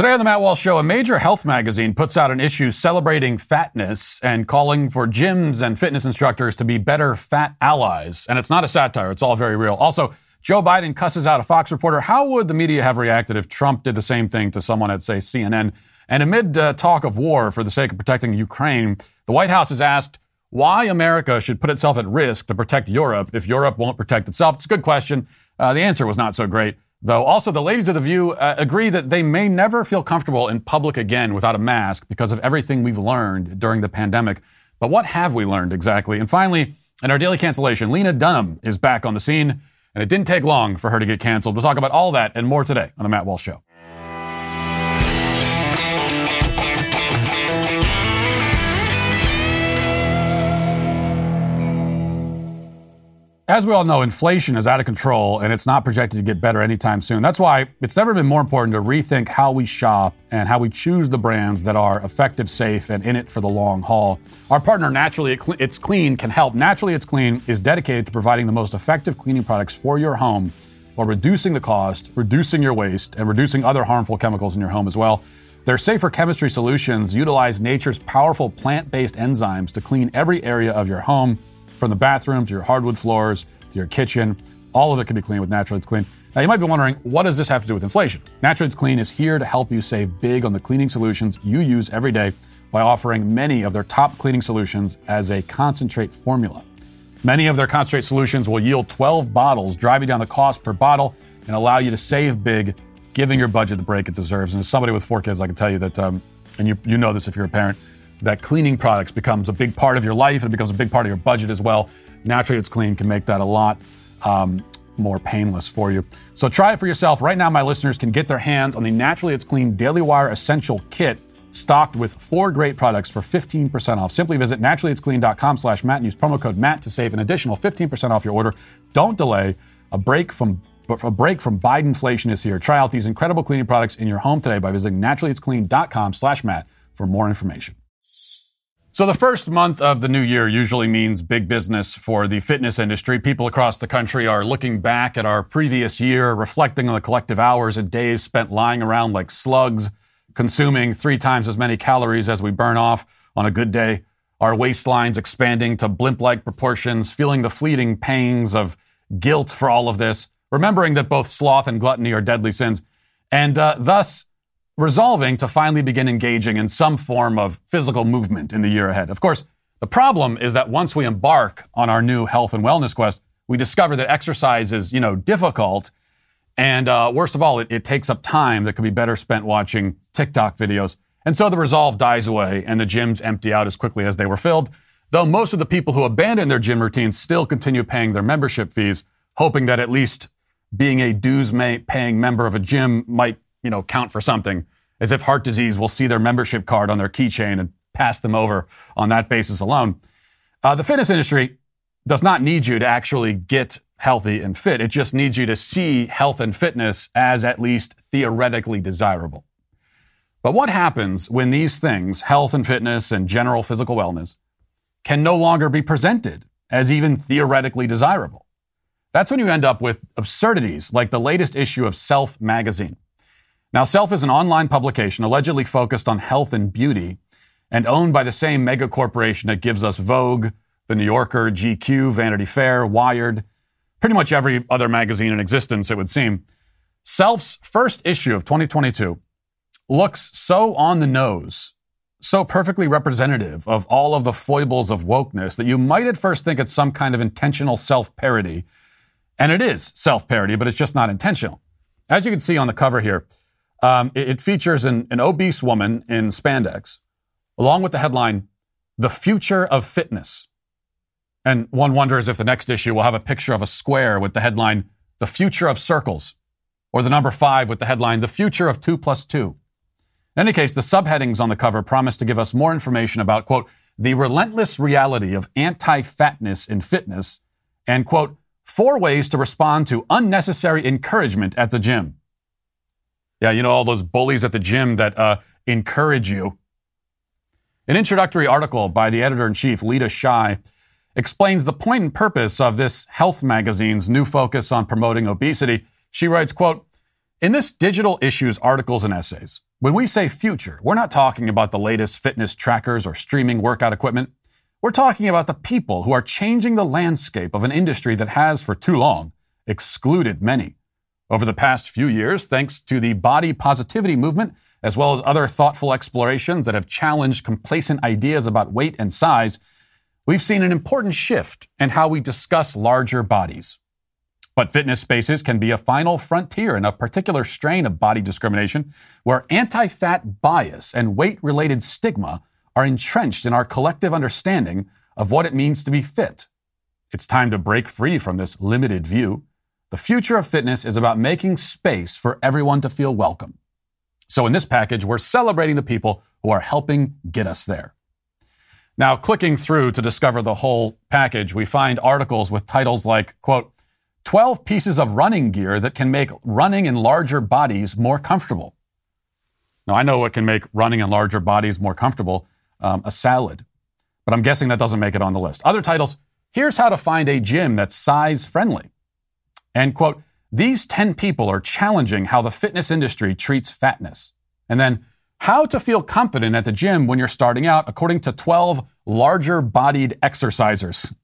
Today on the Matt Walsh Show, a major health magazine puts out an issue celebrating fatness and calling for gyms and fitness instructors to be better fat allies. And it's not a satire, it's all very real. Also, Joe Biden cusses out a Fox reporter. How would the media have reacted if Trump did the same thing to someone at, say, CNN? And amid uh, talk of war for the sake of protecting Ukraine, the White House has asked why America should put itself at risk to protect Europe if Europe won't protect itself. It's a good question. Uh, the answer was not so great. Though also the ladies of the View uh, agree that they may never feel comfortable in public again without a mask because of everything we've learned during the pandemic. But what have we learned exactly? And finally, in our daily cancellation, Lena Dunham is back on the scene, and it didn't take long for her to get canceled. We'll talk about all that and more today on the Matt Walsh Show. As we all know, inflation is out of control and it's not projected to get better anytime soon. That's why it's never been more important to rethink how we shop and how we choose the brands that are effective, safe, and in it for the long haul. Our partner, Naturally It's Clean, can help. Naturally It's Clean is dedicated to providing the most effective cleaning products for your home while reducing the cost, reducing your waste, and reducing other harmful chemicals in your home as well. Their safer chemistry solutions utilize nature's powerful plant based enzymes to clean every area of your home from the bathroom to your hardwood floors to your kitchen. All of it can be cleaned with Naturally Clean. Now, you might be wondering, what does this have to do with inflation? Naturally Clean is here to help you save big on the cleaning solutions you use every day by offering many of their top cleaning solutions as a concentrate formula. Many of their concentrate solutions will yield 12 bottles, driving down the cost per bottle and allow you to save big, giving your budget the break it deserves. And as somebody with four kids, I can tell you that, um, and you, you know this if you're a parent, that cleaning products becomes a big part of your life. It becomes a big part of your budget as well. Naturally, it's clean can make that a lot um, more painless for you. So try it for yourself. Right now, my listeners can get their hands on the Naturally It's Clean Daily Wire Essential Kit stocked with four great products for 15% off. Simply visit naturallyitsclean.com slash Matt and use promo code Matt to save an additional 15% off your order. Don't delay. A break from a break from Biden inflation is here. Try out these incredible cleaning products in your home today by visiting naturallyitsclean.com slash Matt for more information. So, the first month of the new year usually means big business for the fitness industry. People across the country are looking back at our previous year, reflecting on the collective hours and days spent lying around like slugs, consuming three times as many calories as we burn off on a good day, our waistlines expanding to blimp like proportions, feeling the fleeting pangs of guilt for all of this, remembering that both sloth and gluttony are deadly sins, and uh, thus resolving to finally begin engaging in some form of physical movement in the year ahead. Of course, the problem is that once we embark on our new health and wellness quest, we discover that exercise is, you know, difficult. And uh, worst of all, it, it takes up time that could be better spent watching TikTok videos. And so the resolve dies away and the gyms empty out as quickly as they were filled. Though most of the people who abandon their gym routines still continue paying their membership fees, hoping that at least being a dues paying member of a gym might you know, count for something, as if heart disease will see their membership card on their keychain and pass them over on that basis alone. Uh, the fitness industry does not need you to actually get healthy and fit. It just needs you to see health and fitness as at least theoretically desirable. But what happens when these things, health and fitness and general physical wellness, can no longer be presented as even theoretically desirable? That's when you end up with absurdities like the latest issue of Self magazine. Now, Self is an online publication allegedly focused on health and beauty and owned by the same mega corporation that gives us Vogue, The New Yorker, GQ, Vanity Fair, Wired, pretty much every other magazine in existence, it would seem. Self's first issue of 2022 looks so on the nose, so perfectly representative of all of the foibles of wokeness that you might at first think it's some kind of intentional self parody. And it is self parody, but it's just not intentional. As you can see on the cover here, um, it, it, features an, an obese woman in spandex, along with the headline, The Future of Fitness. And one wonders if the next issue will have a picture of a square with the headline, The Future of Circles, or the number five with the headline, The Future of Two Plus Two. In any case, the subheadings on the cover promise to give us more information about, quote, the relentless reality of anti fatness in fitness, and, quote, four ways to respond to unnecessary encouragement at the gym. Yeah, you know, all those bullies at the gym that uh, encourage you. An introductory article by the editor in chief, Leta Shy, explains the point and purpose of this health magazine's new focus on promoting obesity. She writes, quote, in this digital issues, articles, and essays, When we say future, we're not talking about the latest fitness trackers or streaming workout equipment. We're talking about the people who are changing the landscape of an industry that has, for too long, excluded many. Over the past few years, thanks to the body positivity movement, as well as other thoughtful explorations that have challenged complacent ideas about weight and size, we've seen an important shift in how we discuss larger bodies. But fitness spaces can be a final frontier in a particular strain of body discrimination where anti fat bias and weight related stigma are entrenched in our collective understanding of what it means to be fit. It's time to break free from this limited view. The future of fitness is about making space for everyone to feel welcome. So in this package, we're celebrating the people who are helping get us there. Now, clicking through to discover the whole package, we find articles with titles like, quote, 12 pieces of running gear that can make running in larger bodies more comfortable. Now, I know what can make running in larger bodies more comfortable um, a salad, but I'm guessing that doesn't make it on the list. Other titles here's how to find a gym that's size friendly. And quote, these 10 people are challenging how the fitness industry treats fatness. And then, how to feel confident at the gym when you're starting out, according to 12 larger bodied exercisers.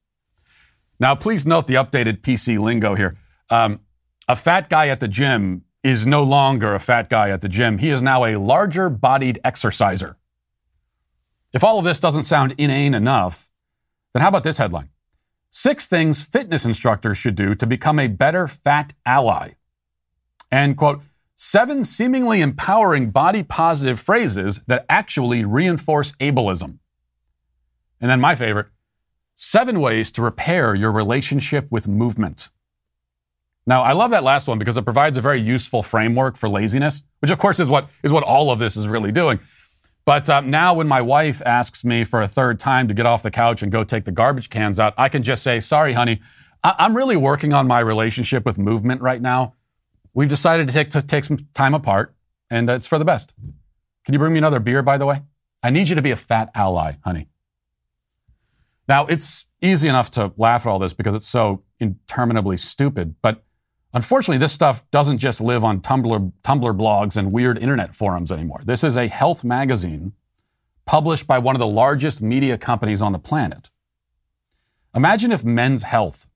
Now, please note the updated PC lingo here. Um, a fat guy at the gym is no longer a fat guy at the gym. He is now a larger bodied exerciser. If all of this doesn't sound inane enough, then how about this headline? Six things fitness instructors should do to become a better fat ally. And quote, seven seemingly empowering body positive phrases that actually reinforce ableism. And then my favorite, Seven ways to repair your relationship with movement. Now, I love that last one because it provides a very useful framework for laziness, which of course is what is what all of this is really doing. But uh, now, when my wife asks me for a third time to get off the couch and go take the garbage cans out, I can just say, "Sorry, honey, I- am really working on my relationship with movement right now. We've decided to take to take some time apart, and it's for the best. Can you bring me another beer, by the way? I need you to be a fat ally, honey." Now, it's easy enough to laugh at all this because it's so interminably stupid, but unfortunately, this stuff doesn't just live on Tumblr, Tumblr blogs and weird internet forums anymore. This is a health magazine published by one of the largest media companies on the planet. Imagine if Men's Health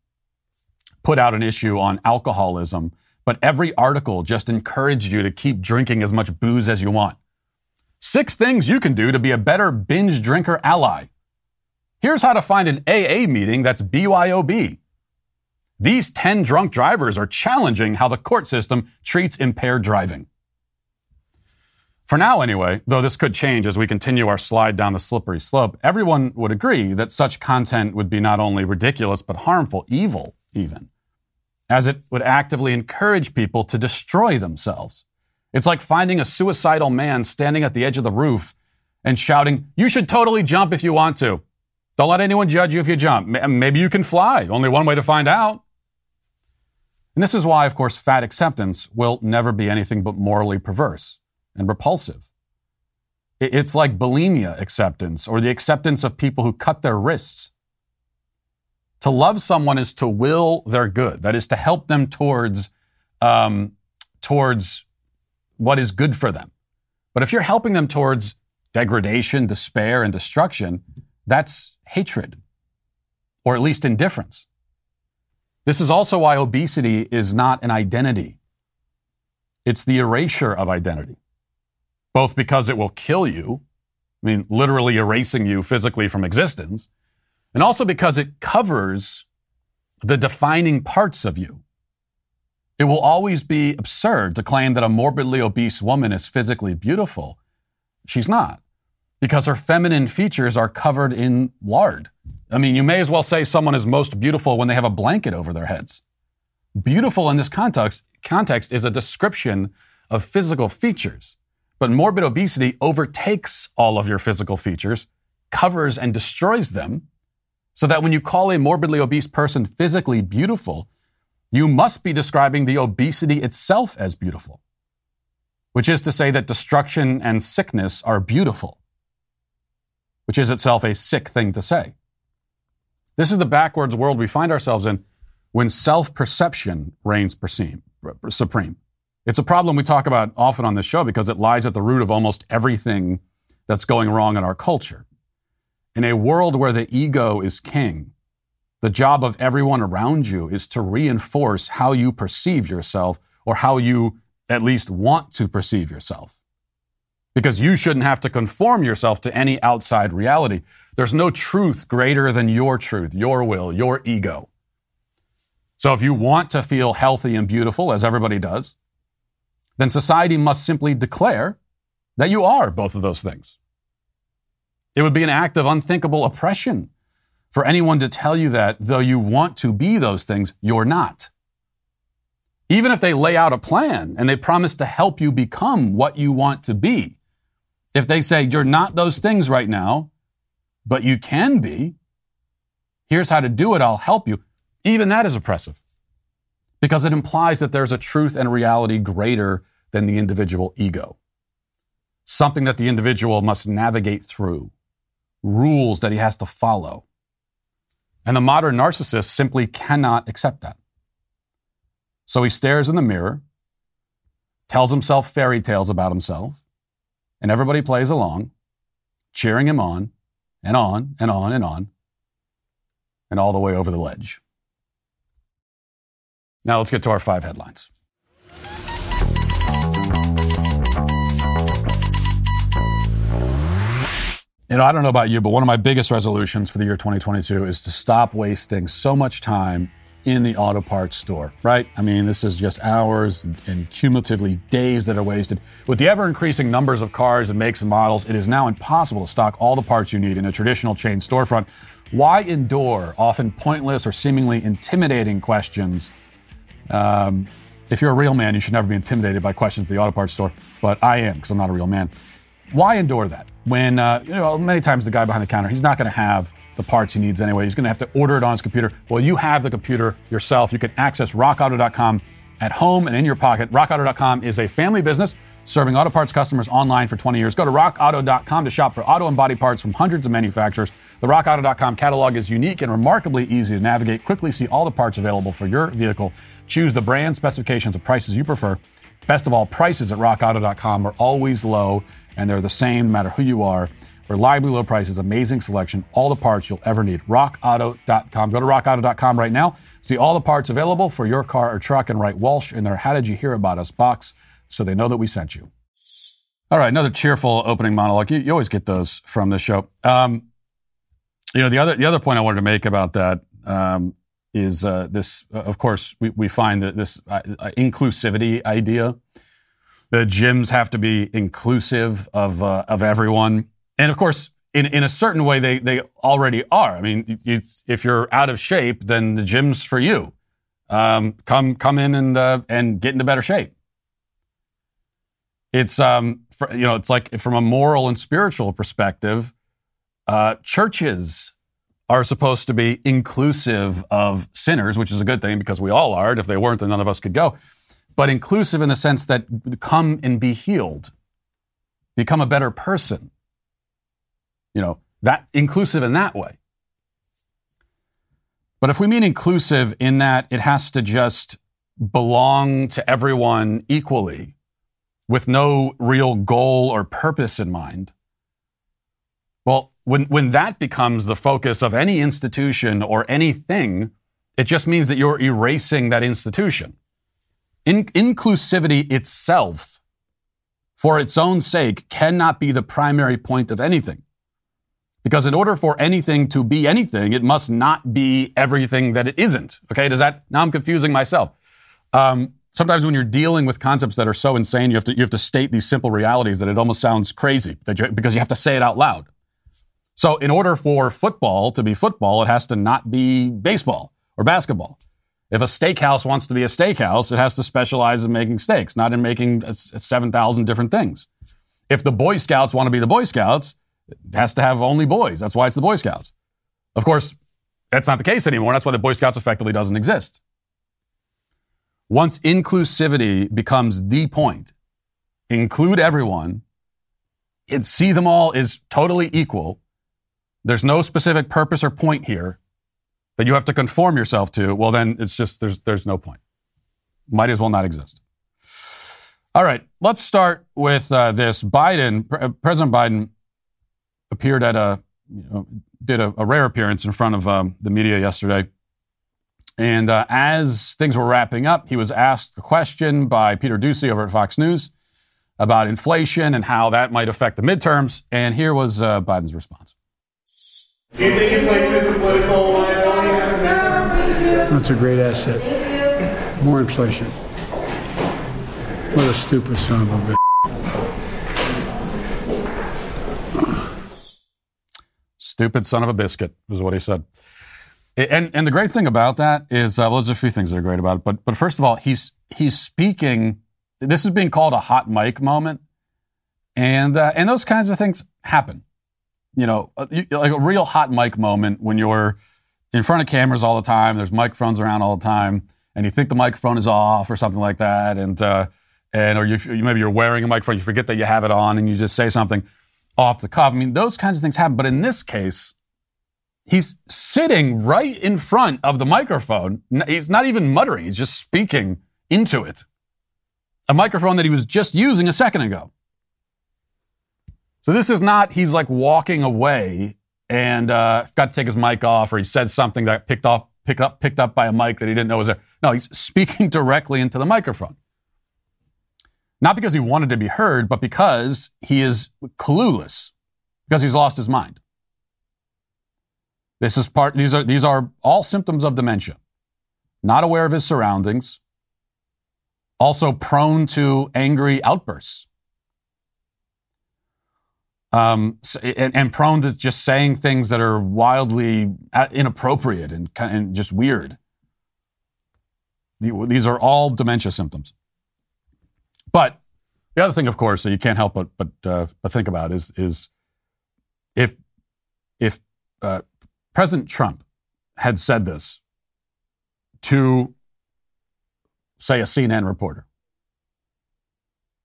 put out an issue on alcoholism, but every article just encouraged you to keep drinking as much booze as you want. Six things you can do to be a better binge drinker ally. Here's how to find an AA meeting that's BYOB. These 10 drunk drivers are challenging how the court system treats impaired driving. For now, anyway, though this could change as we continue our slide down the slippery slope, everyone would agree that such content would be not only ridiculous, but harmful, evil even, as it would actively encourage people to destroy themselves. It's like finding a suicidal man standing at the edge of the roof and shouting, You should totally jump if you want to. Don't let anyone judge you if you jump. Maybe you can fly. Only one way to find out. And this is why, of course, fat acceptance will never be anything but morally perverse and repulsive. It's like bulimia acceptance or the acceptance of people who cut their wrists. To love someone is to will their good. That is to help them towards, um, towards what is good for them. But if you're helping them towards degradation, despair, and destruction, that's hatred, or at least indifference. This is also why obesity is not an identity. It's the erasure of identity, both because it will kill you, I mean, literally erasing you physically from existence, and also because it covers the defining parts of you. It will always be absurd to claim that a morbidly obese woman is physically beautiful. She's not because her feminine features are covered in lard. I mean, you may as well say someone is most beautiful when they have a blanket over their heads. Beautiful in this context, context is a description of physical features, but morbid obesity overtakes all of your physical features, covers and destroys them, so that when you call a morbidly obese person physically beautiful, you must be describing the obesity itself as beautiful, which is to say that destruction and sickness are beautiful which is itself a sick thing to say. This is the backwards world we find ourselves in when self perception reigns supreme. It's a problem we talk about often on this show because it lies at the root of almost everything that's going wrong in our culture. In a world where the ego is king, the job of everyone around you is to reinforce how you perceive yourself or how you at least want to perceive yourself. Because you shouldn't have to conform yourself to any outside reality. There's no truth greater than your truth, your will, your ego. So if you want to feel healthy and beautiful, as everybody does, then society must simply declare that you are both of those things. It would be an act of unthinkable oppression for anyone to tell you that, though you want to be those things, you're not. Even if they lay out a plan and they promise to help you become what you want to be, if they say you're not those things right now, but you can be, here's how to do it, I'll help you. Even that is oppressive because it implies that there's a truth and reality greater than the individual ego. Something that the individual must navigate through, rules that he has to follow. And the modern narcissist simply cannot accept that. So he stares in the mirror, tells himself fairy tales about himself, and everybody plays along, cheering him on and on and on and on, and all the way over the ledge. Now let's get to our five headlines. You know, I don't know about you, but one of my biggest resolutions for the year 2022 is to stop wasting so much time in the auto parts store, right? I mean, this is just hours and cumulatively days that are wasted. With the ever increasing numbers of cars and makes and models, it is now impossible to stock all the parts you need in a traditional chain storefront. Why endure often pointless or seemingly intimidating questions um, if you're a real man, you should never be intimidated by questions at the auto parts store, but I am because I'm not a real man. Why endure that when uh, you know many times the guy behind the counter he's not going to have the parts he needs anyway. He's going to have to order it on his computer. Well, you have the computer yourself. You can access RockAuto.com at home and in your pocket. RockAuto.com is a family business serving auto parts customers online for 20 years. Go to RockAuto.com to shop for auto and body parts from hundreds of manufacturers. The RockAuto.com catalog is unique and remarkably easy to navigate. Quickly see all the parts available for your vehicle Choose the brand, specifications, and prices you prefer. Best of all, prices at rockauto.com are always low, and they're the same no matter who you are. Reliably low prices, amazing selection, all the parts you'll ever need. RockAuto.com. Go to RockAuto.com right now. See all the parts available for your car or truck and write Walsh in their How Did You Hear About Us box so they know that we sent you. All right, another cheerful opening monologue. You, you always get those from this show. Um, you know, the other, the other point I wanted to make about that um, is uh, this, uh, of course, we, we find that this uh, uh, inclusivity idea. The gyms have to be inclusive of, uh, of everyone. And of course, in, in a certain way, they, they already are. I mean, if you're out of shape, then the gym's for you. Um, come, come in and, uh, and get into better shape. It's, um, for, you know, it's like from a moral and spiritual perspective, uh, churches are supposed to be inclusive of sinners, which is a good thing because we all are. And if they weren't, then none of us could go. But inclusive in the sense that come and be healed, become a better person. You know, that inclusive in that way. But if we mean inclusive in that it has to just belong to everyone equally with no real goal or purpose in mind, well, when, when that becomes the focus of any institution or anything, it just means that you're erasing that institution. In, inclusivity itself, for its own sake, cannot be the primary point of anything. Because in order for anything to be anything, it must not be everything that it isn't. Okay, does that, now I'm confusing myself. Um, sometimes when you're dealing with concepts that are so insane, you have to, you have to state these simple realities that it almost sounds crazy you, because you have to say it out loud. So, in order for football to be football, it has to not be baseball or basketball. If a steakhouse wants to be a steakhouse, it has to specialize in making steaks, not in making 7,000 different things. If the Boy Scouts want to be the Boy Scouts, it has to have only boys. That's why it's the Boy Scouts. Of course, that's not the case anymore. That's why the Boy Scouts effectively doesn't exist. Once inclusivity becomes the point, include everyone, and see them all is totally equal, there's no specific purpose or point here that you have to conform yourself to, well, then it's just, there's, there's no point. Might as well not exist. All right, let's start with uh, this. Biden, Pre- President Biden, appeared at a, you know, did a, a, rare appearance in front of um, the media yesterday, and uh, as things were wrapping up, he was asked a question by Peter Doocy over at Fox News about inflation and how that might affect the midterms. And here was uh, Biden's response. Do you think inflation is a political? That's a great asset. More inflation. What a stupid son of a bitch. Stupid son of a biscuit is what he said. And and the great thing about that is, uh, well, there's a few things that are great about it. But but first of all, he's he's speaking. This is being called a hot mic moment, and uh, and those kinds of things happen. You know, uh, like a real hot mic moment when you're in front of cameras all the time. There's microphones around all the time, and you think the microphone is off or something like that, and uh, and or you, maybe you're wearing a microphone, you forget that you have it on, and you just say something off the cuff. I mean, those kinds of things happen. But in this case, he's sitting right in front of the microphone. He's not even muttering, he's just speaking into it. A microphone that he was just using a second ago. So this is not, he's like walking away and uh, got to take his mic off, or he said something that picked off, picked up, picked up by a mic that he didn't know was there. No, he's speaking directly into the microphone. Not because he wanted to be heard, but because he is clueless, because he's lost his mind. This is part, these are, these are all symptoms of dementia. Not aware of his surroundings, also prone to angry outbursts. Um, and, and, prone to just saying things that are wildly uh, inappropriate and, and just weird. These are all dementia symptoms. But the other thing, of course, that you can't help but but uh, but think about is is if if uh, President Trump had said this to say a CNN reporter,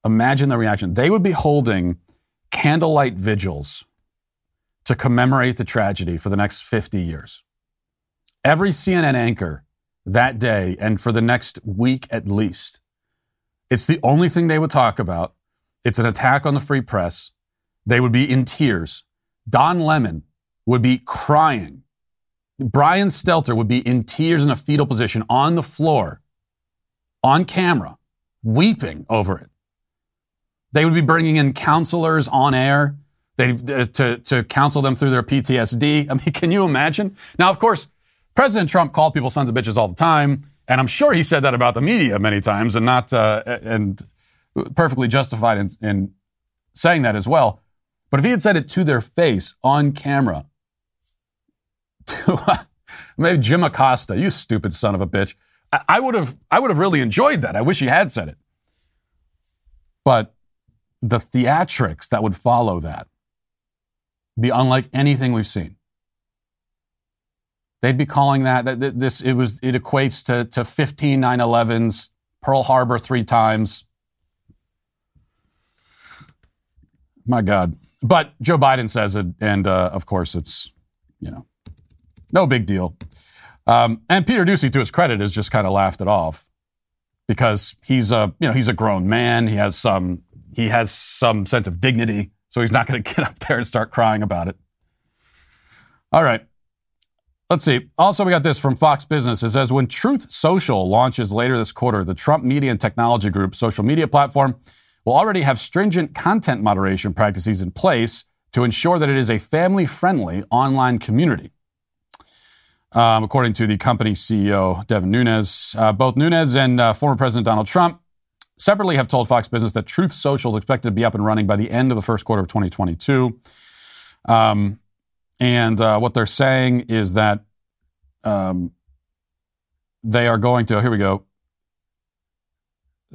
imagine the reaction. They would be holding candlelight vigils to commemorate the tragedy for the next 50 years. Every CNN anchor that day and for the next week at least it's the only thing they would talk about. It's an attack on the free press. They would be in tears. Don Lemon would be crying. Brian Stelter would be in tears in a fetal position on the floor, on camera, weeping over it. They would be bringing in counselors on air they, uh, to, to counsel them through their PTSD. I mean, can you imagine? Now, of course, President Trump called people sons of bitches all the time. And I'm sure he said that about the media many times and not, uh, and perfectly justified in, in saying that as well. But if he had said it to their face on camera, to maybe Jim Acosta, you stupid son of a bitch, I would have, I would have really enjoyed that. I wish he had said it. But the theatrics that would follow that be unlike anything we've seen. They'd be calling that, that this it was it equates to to 15 9/11s, Pearl Harbor three times. My God. But Joe Biden says it, and uh, of course it's you know no big deal. Um, and Peter Doocy, to his credit, has just kind of laughed it off because he's a you know he's a grown man. He has some he has some sense of dignity, so he's not going to get up there and start crying about it. All right. Let's see. Also, we got this from Fox Business. It says when Truth Social launches later this quarter, the Trump Media and Technology Group social media platform will already have stringent content moderation practices in place to ensure that it is a family friendly online community. Um, according to the company CEO, Devin Nunes, uh, both Nunes and uh, former President Donald Trump separately have told Fox Business that Truth Social is expected to be up and running by the end of the first quarter of 2022. Um, and uh, what they're saying is that um, they are going to, here we go.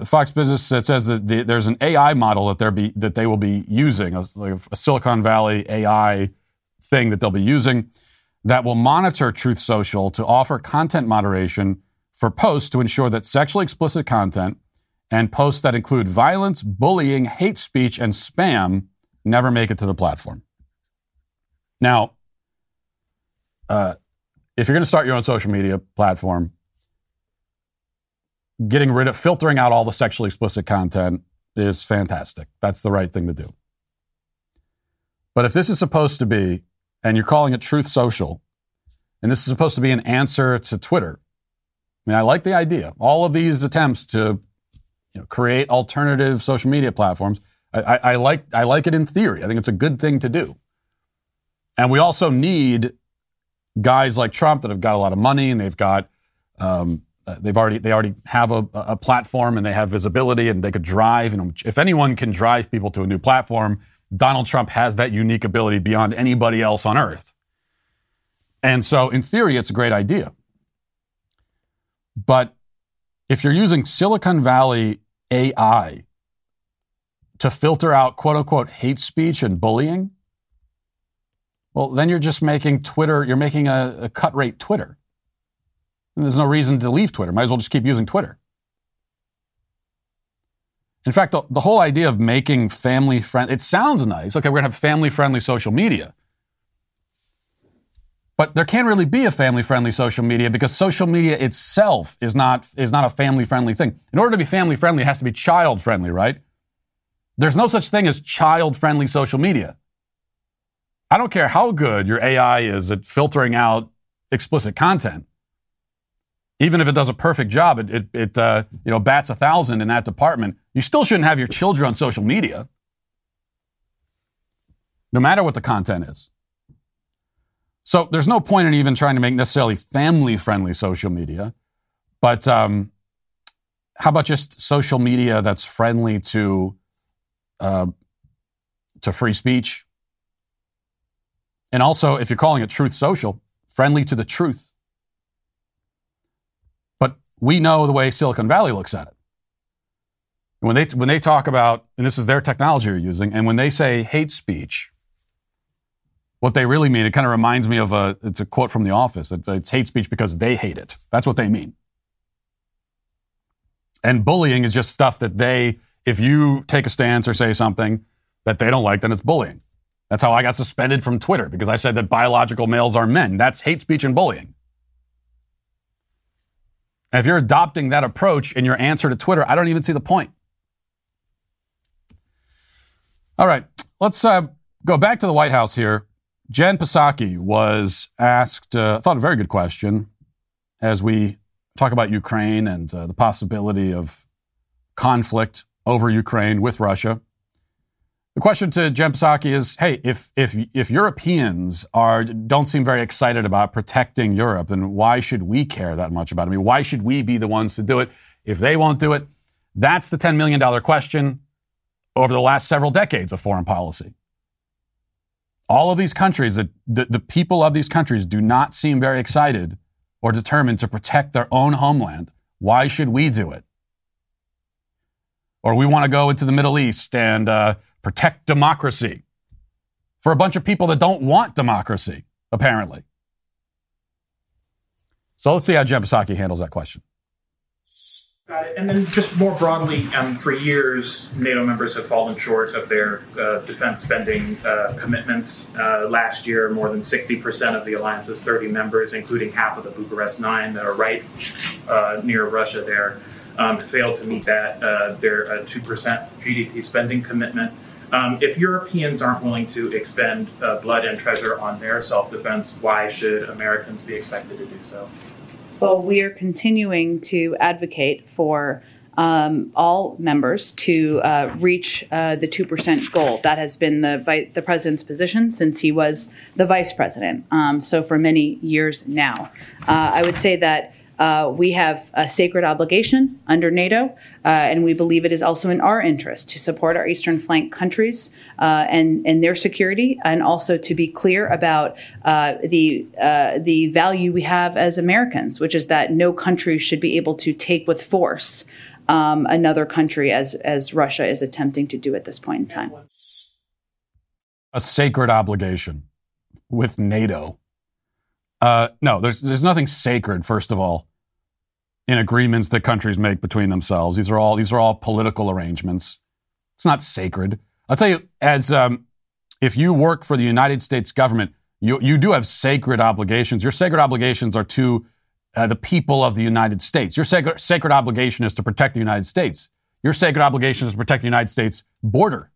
Fox Business says that the, there's an AI model that, they be, that they will be using, a, like a Silicon Valley AI thing that they'll be using that will monitor Truth Social to offer content moderation for posts to ensure that sexually explicit content and posts that include violence, bullying, hate speech, and spam never make it to the platform. Now, uh, if you're going to start your own social media platform, getting rid of filtering out all the sexually explicit content is fantastic. That's the right thing to do. But if this is supposed to be, and you're calling it Truth Social, and this is supposed to be an answer to Twitter, I mean, I like the idea. All of these attempts to you know, create alternative social media platforms, I, I, I, like, I like it in theory. I think it's a good thing to do. And we also need guys like Trump that have got a lot of money and they've got um, uh, they've already they already have a, a, platform and they have visibility and they could drive. You know, if anyone can drive people to a new platform, Donald Trump has that unique ability beyond anybody else on earth. And so, in theory, it's a great idea. But if you're using Silicon Valley AI to filter out quote unquote hate speech and bullying, well, then you're just making Twitter, you're making a, a cut rate Twitter. And there's no reason to leave Twitter. Might as well just keep using Twitter. In fact, the, the whole idea of making family friendly, it sounds nice. Okay, we're going to have family friendly social media. But there can't really be a family friendly social media because social media itself is not, is not a family friendly thing. In order to be family friendly, it has to be child friendly, right? There's no such thing as child friendly social media. I don't care how good your AI is at filtering out explicit content. Even if it does a perfect job, it, it, it uh, you know, bats a thousand in that department. You still shouldn't have your children on social media, no matter what the content is. So there's no point in even trying to make necessarily family friendly social media. But um, how about just social media that's friendly to, uh, to free speech, and also, if you're calling it Truth Social, friendly to the truth. But we know the way Silicon Valley looks at it. When they, when they talk about, and this is their technology you're using, and when they say hate speech, what they really mean, it kind of reminds me of a, it's a quote from The Office. It's hate speech because they hate it. That's what they mean. And bullying is just stuff that they, if you take a stance or say something that they don't like, then it's bullying. That's how I got suspended from Twitter because I said that biological males are men. That's hate speech and bullying. And if you're adopting that approach in your answer to Twitter, I don't even see the point. All right, let's uh, go back to the White House here. Jen Psaki was asked, uh, I thought a very good question, as we talk about Ukraine and uh, the possibility of conflict over Ukraine with Russia. The question to Jen Psaki is, hey, if, if, if Europeans are, don't seem very excited about protecting Europe, then why should we care that much about it? I mean, why should we be the ones to do it if they won't do it? That's the $10 million question over the last several decades of foreign policy. All of these countries, the, the people of these countries do not seem very excited or determined to protect their own homeland. Why should we do it? Or we want to go into the Middle East and uh, protect democracy for a bunch of people that don't want democracy, apparently. So let's see how Jen handles that question. Got it. And then just more broadly, um, for years, NATO members have fallen short of their uh, defense spending uh, commitments. Uh, last year, more than 60% of the alliance's 30 members, including half of the Bucharest Nine that are right uh, near Russia there, um, failed to meet that, uh, their 2% uh, GDP spending commitment. Um, if Europeans aren't willing to expend blood and treasure on their self defense, why should Americans be expected to do so? Well, we are continuing to advocate for um, all members to uh, reach uh, the 2% goal. That has been the, vi- the president's position since he was the vice president, um, so for many years now. Uh, I would say that uh, we have a sacred obligation under NATO, uh, and we believe it is also in our interest to support our eastern flank countries uh, and, and their security, and also to be clear about uh, the uh, the value we have as Americans, which is that no country should be able to take with force um, another country, as as Russia is attempting to do at this point in time. A sacred obligation with NATO. Uh, no, there's there's nothing sacred. First of all, in agreements that countries make between themselves. These are all these are all political arrangements. It's not sacred. I'll tell you, as um, if you work for the United States government, you you do have sacred obligations. Your sacred obligations are to uh, the people of the United States. Your sacred, sacred obligation is to protect the United States. Your sacred obligation is to protect the United States border,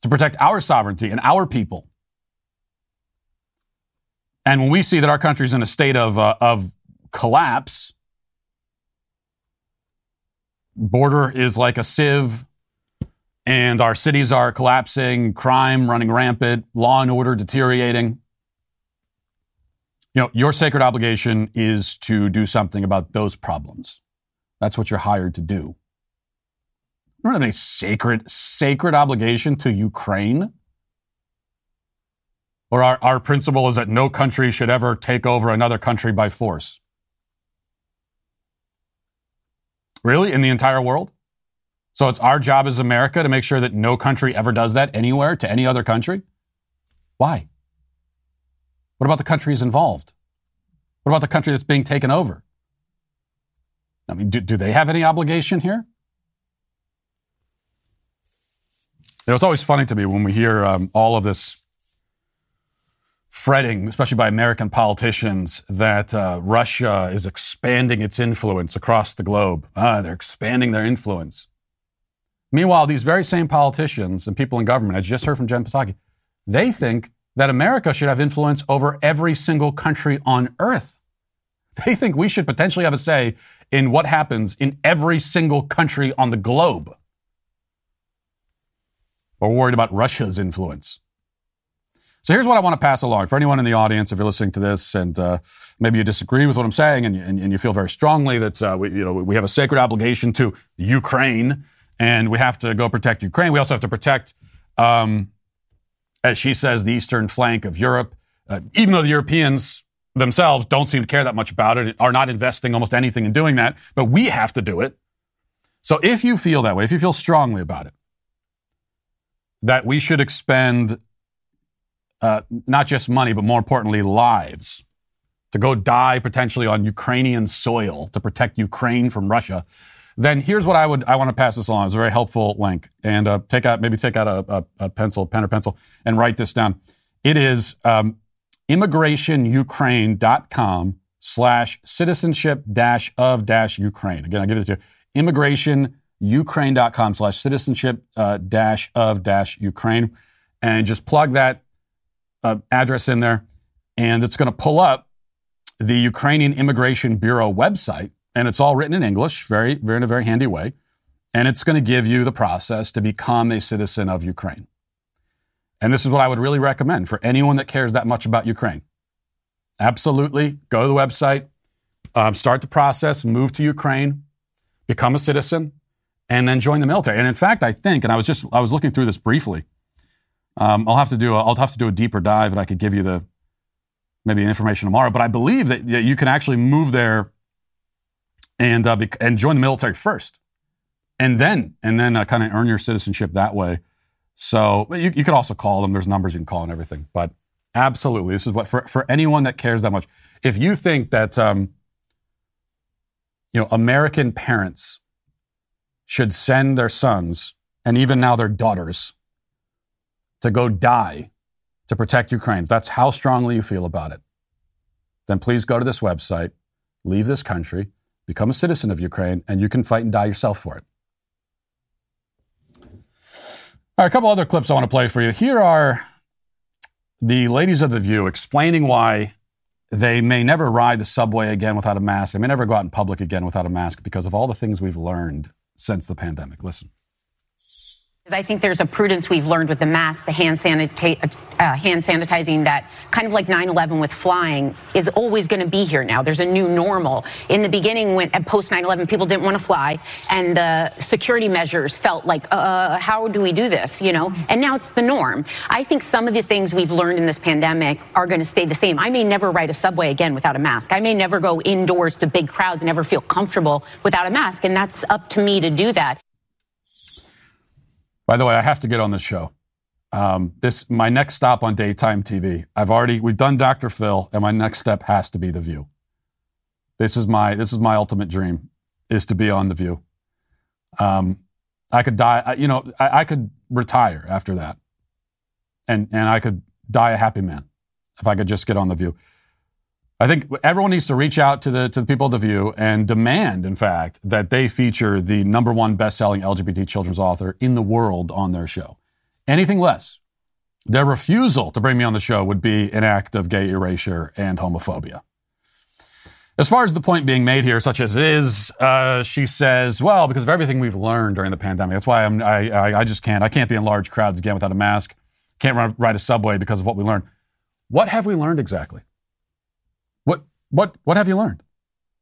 to protect our sovereignty and our people. And when we see that our country is in a state of, uh, of collapse, border is like a sieve, and our cities are collapsing, crime running rampant, law and order deteriorating. You know, your sacred obligation is to do something about those problems. That's what you're hired to do. You don't have any sacred, sacred obligation to Ukraine. Or our, our principle is that no country should ever take over another country by force. Really? In the entire world? So it's our job as America to make sure that no country ever does that anywhere to any other country? Why? What about the countries involved? What about the country that's being taken over? I mean, do, do they have any obligation here? You know, it's always funny to me when we hear um, all of this fretting, especially by American politicians, that uh, Russia is expanding its influence across the globe. Ah, they're expanding their influence. Meanwhile, these very same politicians and people in government, I just heard from Jen Psaki, they think that America should have influence over every single country on earth. They think we should potentially have a say in what happens in every single country on the globe. We're worried about Russia's influence. So here's what I want to pass along for anyone in the audience. If you're listening to this and uh, maybe you disagree with what I'm saying and, and, and you feel very strongly that uh, we, you know, we have a sacred obligation to Ukraine and we have to go protect Ukraine. We also have to protect, um, as she says, the eastern flank of Europe. Uh, even though the Europeans themselves don't seem to care that much about it, are not investing almost anything in doing that, but we have to do it. So if you feel that way, if you feel strongly about it, that we should expend uh, not just money, but more importantly, lives to go die potentially on Ukrainian soil to protect Ukraine from Russia, then here's what I would I want to pass this along. It's a very helpful link, and uh, take out maybe take out a, a, a, pencil, pen or pencil, and write this down. It is um, immigrationukraine.com slash citizenship dash of dash Ukraine. Again, I'll give it to you. Immigration ukraine.com slash citizenship uh, dash of dash Ukraine. And just plug that uh, address in there. And it's going to pull up the Ukrainian Immigration Bureau website. And it's all written in English, very, very in a very handy way. And it's going to give you the process to become a citizen of Ukraine. And this is what I would really recommend for anyone that cares that much about Ukraine. Absolutely, go to the website, um, start the process, move to Ukraine, become a citizen, and then join the military. And in fact, I think, and I was just I was looking through this briefly. Um, I'll have to do a, I'll have to do a deeper dive, and I could give you the maybe information tomorrow. But I believe that that you can actually move there and uh, and join the military first, and then and then uh, kind of earn your citizenship that way. So you, you could also call them. There's numbers you can call and everything. But absolutely, this is what for for anyone that cares that much. If you think that um, you know American parents should send their sons and even now their daughters to go die to protect Ukraine, if that's how strongly you feel about it, then please go to this website, leave this country, become a citizen of Ukraine, and you can fight and die yourself for it. All right, a couple other clips I want to play for you. Here are the ladies of The View explaining why they may never ride the subway again without a mask. They may never go out in public again without a mask because of all the things we've learned since the pandemic. Listen. I think there's a prudence we've learned with the mask, the hand, sanita- uh, hand sanitizing that kind of like 9/11 with flying is always going to be here now. There's a new normal. In the beginning, when at post 9/11, people didn't want to fly, and the security measures felt like, uh, how do we do this? You know, and now it's the norm. I think some of the things we've learned in this pandemic are going to stay the same. I may never ride a subway again without a mask. I may never go indoors to big crowds and ever feel comfortable without a mask, and that's up to me to do that. By the way, I have to get on this show. Um, this my next stop on daytime TV. I've already we've done Dr. Phil, and my next step has to be The View. This is my this is my ultimate dream is to be on The View. Um, I could die. You know, I, I could retire after that, and and I could die a happy man if I could just get on The View. I think everyone needs to reach out to the to the people of the View and demand, in fact, that they feature the number one best-selling LGBT children's author in the world on their show. Anything less, their refusal to bring me on the show would be an act of gay erasure and homophobia. As far as the point being made here, such as it is, uh, she says, well, because of everything we've learned during the pandemic, that's why I'm, I, I, just can't. I can't be in large crowds again without a mask. Can't ride a subway because of what we learned. What have we learned exactly? What, what, have you learned?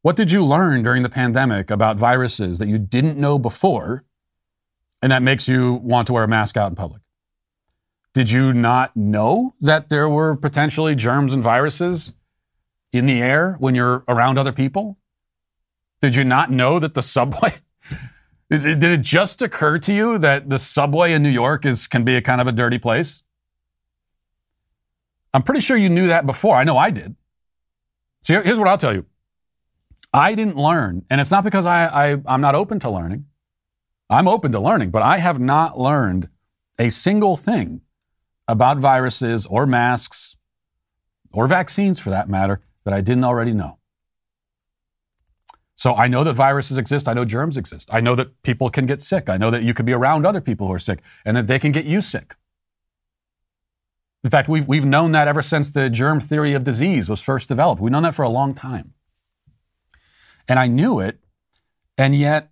What did you learn during the pandemic about viruses that you didn't know before and that makes you want to wear a mask out in public? Did you not know that there were potentially germs and viruses in the air when you're around other people? Did you not know that the subway? It, did it just occur to you that the subway in New York is can be a kind of a dirty place? I'm pretty sure you knew that before. I know I did. So here's what I'll tell you. I didn't learn, and it's not because I, I I'm not open to learning. I'm open to learning, but I have not learned a single thing about viruses or masks or vaccines for that matter that I didn't already know. So I know that viruses exist. I know germs exist. I know that people can get sick. I know that you could be around other people who are sick and that they can get you sick. In fact, we've, we've known that ever since the germ theory of disease was first developed. We've known that for a long time. And I knew it, and yet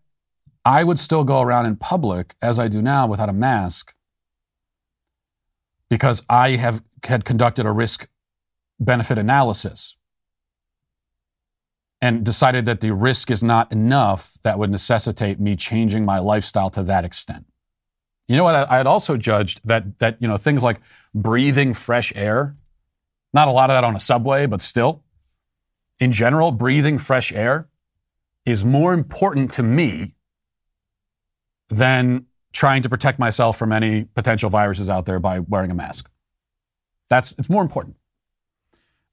I would still go around in public as I do now without a mask because I have had conducted a risk benefit analysis and decided that the risk is not enough that would necessitate me changing my lifestyle to that extent. You know what? I, had also judged that that you know things like breathing fresh air, not a lot of that on a subway, but still, in general, breathing fresh air is more important to me than trying to protect myself from any potential viruses out there by wearing a mask. That's it's more important.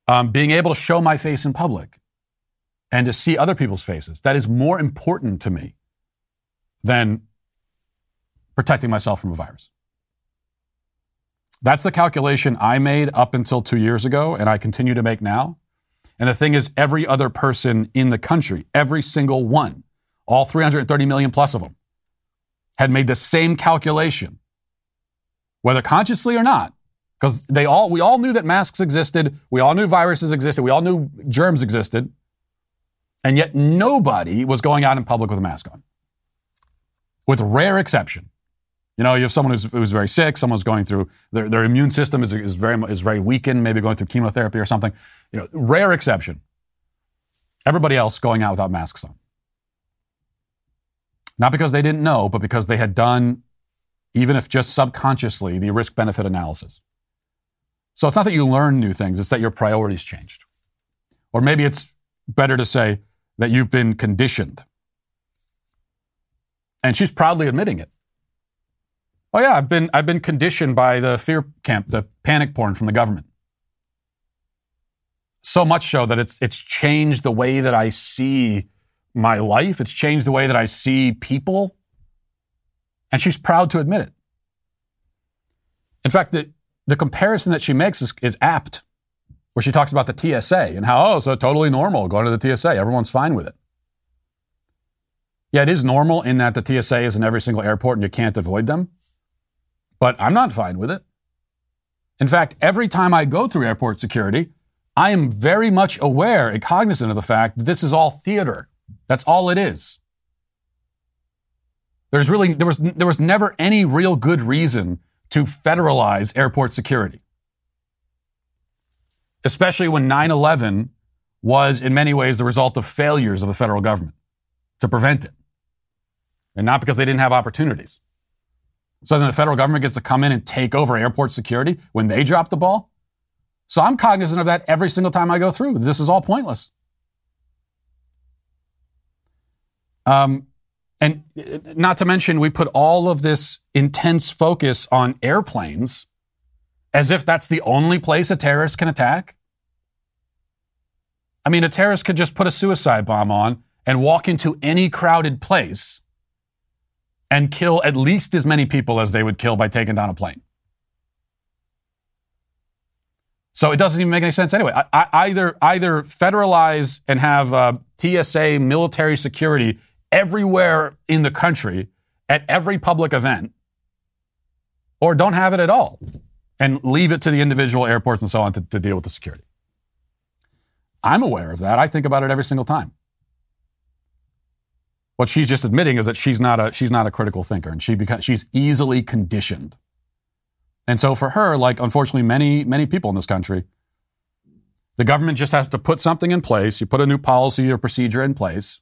Um, being able to show my face in public and to see other people's faces that is more important to me than protecting myself from a virus. That's the calculation I made up until two years ago, and I continue to make now. And the thing is, every other person in the country, every single one, all 330 million plus of them, had made the same calculation, whether consciously or not, because they all we all knew that masks existed, we all knew viruses existed, we all knew germs existed, and yet nobody was going out in public with a mask on, with rare exception. You know, you have someone who's, who's very sick, someone's going through their, their immune system is, is very is very weakened, maybe going through chemotherapy or something. You know, rare exception. Everybody else going out without masks on. Not because they didn't know, but because they had done, even if just subconsciously, the risk benefit analysis. So it's not that you learn new things, it's that your priorities changed. Or maybe it's better to say that you've been conditioned. And she's proudly admitting it. Oh yeah, I've been I've been conditioned by the fear camp, the panic porn from the government. So much so that it's it's changed the way that I see my life. It's changed the way that I see people. And she's proud to admit it. In fact, the, the comparison that she makes is, is apt, where she talks about the TSA and how, oh, so totally normal going to the TSA. Everyone's fine with it. Yeah, it is normal in that the TSA is in every single airport and you can't avoid them. But I'm not fine with it. In fact, every time I go through airport security, I am very much aware and cognizant of the fact that this is all theater. That's all it is. There's really there was there was never any real good reason to federalize airport security. Especially when 9/11 was in many ways the result of failures of the federal government to prevent it. And not because they didn't have opportunities. So then the federal government gets to come in and take over airport security when they drop the ball. So I'm cognizant of that every single time I go through. This is all pointless. Um, and uh, not to mention, we put all of this intense focus on airplanes as if that's the only place a terrorist can attack. I mean, a terrorist could just put a suicide bomb on and walk into any crowded place and kill at least as many people as they would kill by taking down a plane. So it doesn't even make any sense anyway. I, I, either either federalize and have uh, TSA military security everywhere in the country at every public event, or don't have it at all and leave it to the individual airports and so on to, to deal with the security. I'm aware of that. I think about it every single time. What she's just admitting is that she's not a she's not a critical thinker, and she she's easily conditioned. And so for her, like unfortunately many many people in this country, the government just has to put something in place. You put a new policy or procedure in place,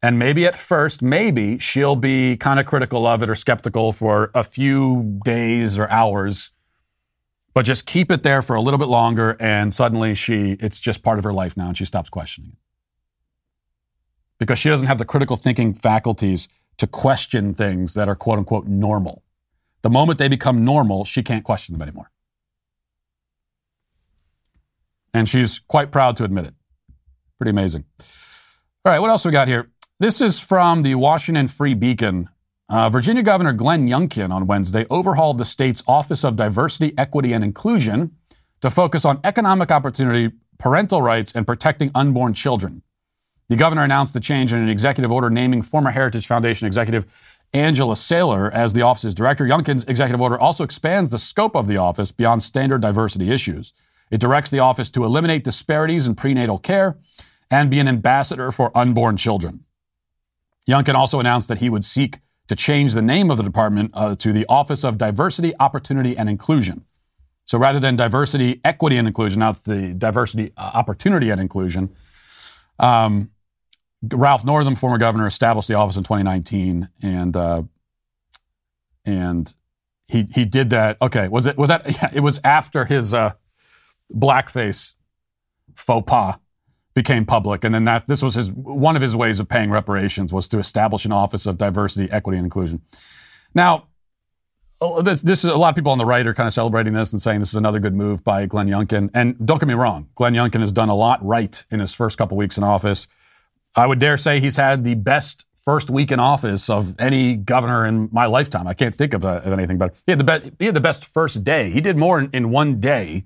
and maybe at first, maybe she'll be kind of critical of it or skeptical for a few days or hours, but just keep it there for a little bit longer, and suddenly she it's just part of her life now, and she stops questioning it because she doesn't have the critical thinking faculties to question things that are quote unquote normal. The moment they become normal, she can't question them anymore. And she's quite proud to admit it. Pretty amazing. All right, what else we got here? This is from the Washington Free Beacon. Uh, Virginia Governor Glenn Youngkin on Wednesday overhauled the state's Office of Diversity, Equity, and Inclusion to focus on economic opportunity, parental rights, and protecting unborn children. The governor announced the change in an executive order naming former Heritage Foundation executive Angela Sailor as the office's director. Youngkin's executive order also expands the scope of the office beyond standard diversity issues. It directs the office to eliminate disparities in prenatal care and be an ambassador for unborn children. Youngkin also announced that he would seek to change the name of the department uh, to the Office of Diversity, Opportunity, and Inclusion. So rather than diversity, equity, and inclusion, now it's the diversity, uh, opportunity, and inclusion. Um, Ralph Northam, former governor, established the office in 2019, and uh, and he he did that. Okay, was it was that? Yeah, it was after his uh, blackface faux pas became public, and then that this was his one of his ways of paying reparations was to establish an office of diversity, equity, and inclusion. Now, oh, this this is a lot of people on the right are kind of celebrating this and saying this is another good move by Glenn Youngkin. And don't get me wrong, Glenn Youngkin has done a lot right in his first couple weeks in office. I would dare say he's had the best first week in office of any governor in my lifetime. I can't think of, a, of anything better. He had the best. He had the best first day. He did more in, in one day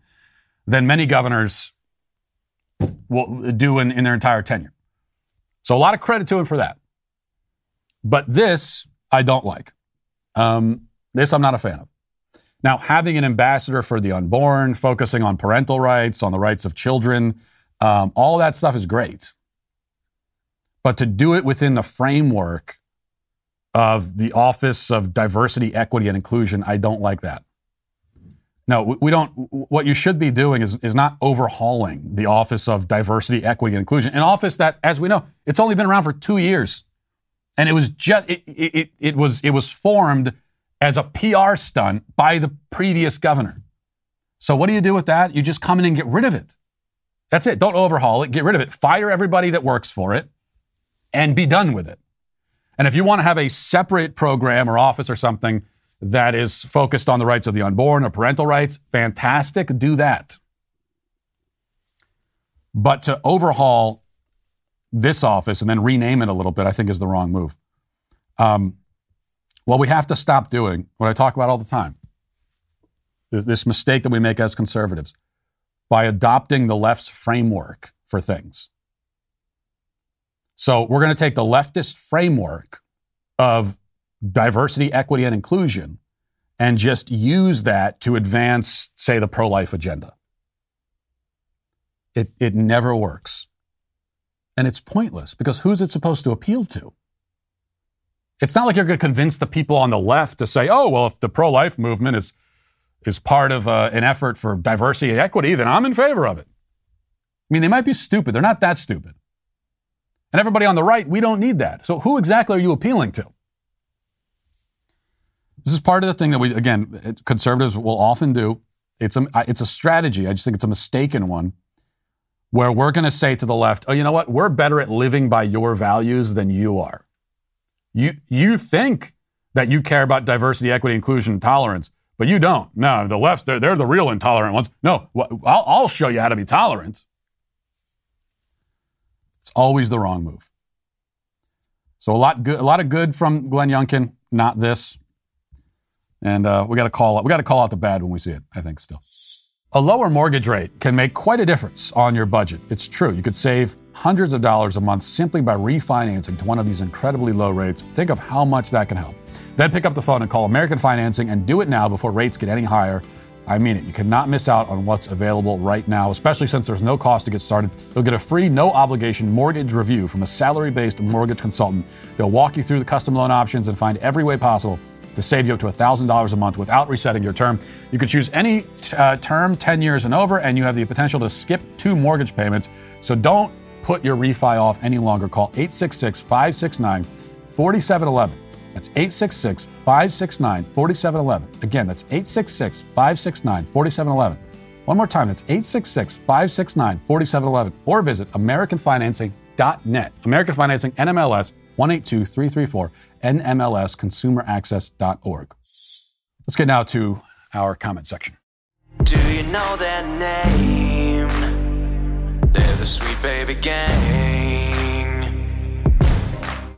than many governors will do in, in their entire tenure. So a lot of credit to him for that. But this I don't like. Um, this I'm not a fan of. Now, having an ambassador for the unborn, focusing on parental rights, on the rights of children, um, all that stuff is great. But to do it within the framework of the Office of Diversity, Equity, and Inclusion, I don't like that. No, we don't. What you should be doing is, is not overhauling the Office of Diversity, Equity, and Inclusion, an office that, as we know, it's only been around for two years, and it was just it, it, it was it was formed as a PR stunt by the previous governor. So what do you do with that? You just come in and get rid of it. That's it. Don't overhaul it. Get rid of it. Fire everybody that works for it and be done with it. And if you want to have a separate program or office or something that is focused on the rights of the unborn or parental rights, fantastic, do that. But to overhaul this office and then rename it a little bit, I think is the wrong move. Um, well, we have to stop doing what I talk about all the time this mistake that we make as conservatives by adopting the left's framework for things. So we're going to take the leftist framework of diversity, equity, and inclusion and just use that to advance, say, the pro life agenda. It, it never works. And it's pointless because who's it supposed to appeal to? It's not like you're going to convince the people on the left to say, oh, well, if the pro life movement is, is part of uh, an effort for diversity and equity, then I'm in favor of it. I mean, they might be stupid. They're not that stupid. And everybody on the right, we don't need that. So who exactly are you appealing to? This is part of the thing that we, again, conservatives will often do. It's a, it's a strategy. I just think it's a mistaken one where we're going to say to the left, oh, you know what? We're better at living by your values than you are. You, you think that you care about diversity, equity, inclusion, and tolerance, but you don't. No, the left, they're, they're the real intolerant ones. No, I'll, I'll show you how to be tolerant. Always the wrong move. So a lot good, a lot of good from Glenn Youngkin, not this. And uh, we got to call out. we got to call out the bad when we see it. I think still. A lower mortgage rate can make quite a difference on your budget. It's true. You could save hundreds of dollars a month simply by refinancing to one of these incredibly low rates. Think of how much that can help. Then pick up the phone and call American Financing and do it now before rates get any higher. I mean it. You cannot miss out on what's available right now, especially since there's no cost to get started. You'll get a free, no obligation mortgage review from a salary based mortgage consultant. They'll walk you through the custom loan options and find every way possible to save you up to $1,000 a month without resetting your term. You can choose any uh, term, 10 years and over, and you have the potential to skip two mortgage payments. So don't put your refi off any longer. Call 866 569 4711. That's 866 569 4711. Again, that's 866 569 4711. One more time, that's 866 569 4711. Or visit AmericanFinancing.net. American Financing NMLS 182334 NMLSConsumerAccess.org. Let's get now to our comment section. Do you know their name? They're the Sweet Baby Gang.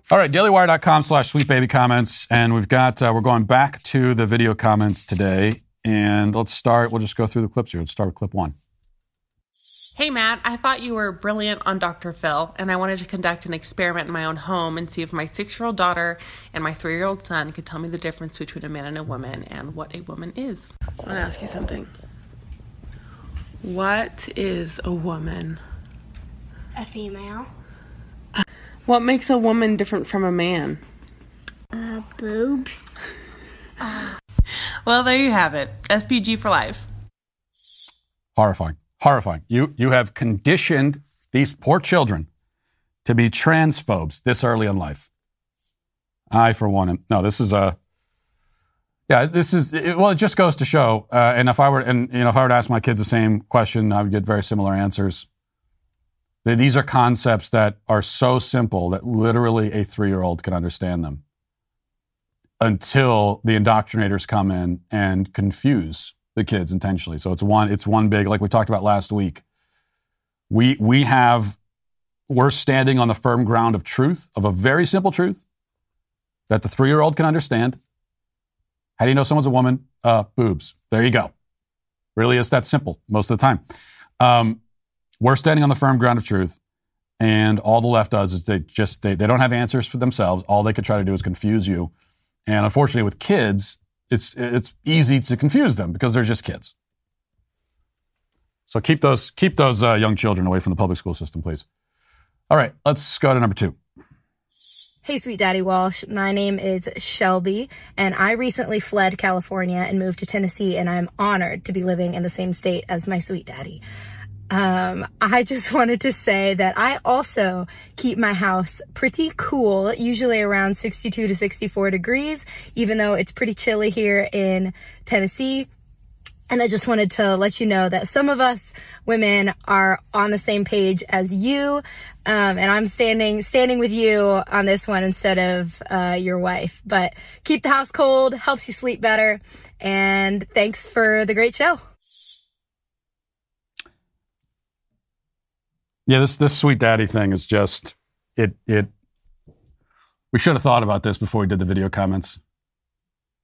All right, dailywire.com slash sweet baby comments. And we've got, uh, we're going back to the video comments today. And let's start, we'll just go through the clips here. Let's start with clip one. Hey Matt, I thought you were brilliant on Dr. Phil, and I wanted to conduct an experiment in my own home and see if my six year old daughter and my three year old son could tell me the difference between a man and a woman and what a woman is. I want to ask you something. What is a woman? A female. What makes a woman different from a man? Uh, boobs. Well, there you have it. SPG for life. Horrifying. Horrifying. You, you have conditioned these poor children to be transphobes this early in life. I, for one, am, no, this is a, yeah, this is, it, well, it just goes to show, uh, and if I were, and, you know, if I were to ask my kids the same question, I would get very similar answers. These are concepts that are so simple that literally a three year old can understand them until the indoctrinators come in and confuse the kids intentionally. So it's one, it's one big, like we talked about last week. We, we have, we're standing on the firm ground of truth, of a very simple truth that the three year old can understand. How do you know someone's a woman? Uh, boobs. There you go. Really is that simple most of the time. Um, we're standing on the firm ground of truth, and all the left does is they just they, they don't have answers for themselves. All they could try to do is confuse you. And unfortunately, with kids, it's it's easy to confuse them because they're just kids. So keep those keep those uh, young children away from the public school system, please. All right, let's go to number two. Hey, Sweet Daddy Walsh. My name is Shelby, and I recently fled California and moved to Tennessee, and I'm honored to be living in the same state as my sweet daddy. Um, I just wanted to say that I also keep my house pretty cool, usually around 62 to 64 degrees, even though it's pretty chilly here in Tennessee. And I just wanted to let you know that some of us women are on the same page as you. Um, and I'm standing, standing with you on this one instead of, uh, your wife, but keep the house cold, helps you sleep better. And thanks for the great show. Yeah, this this sweet daddy thing is just it it. We should have thought about this before we did the video comments.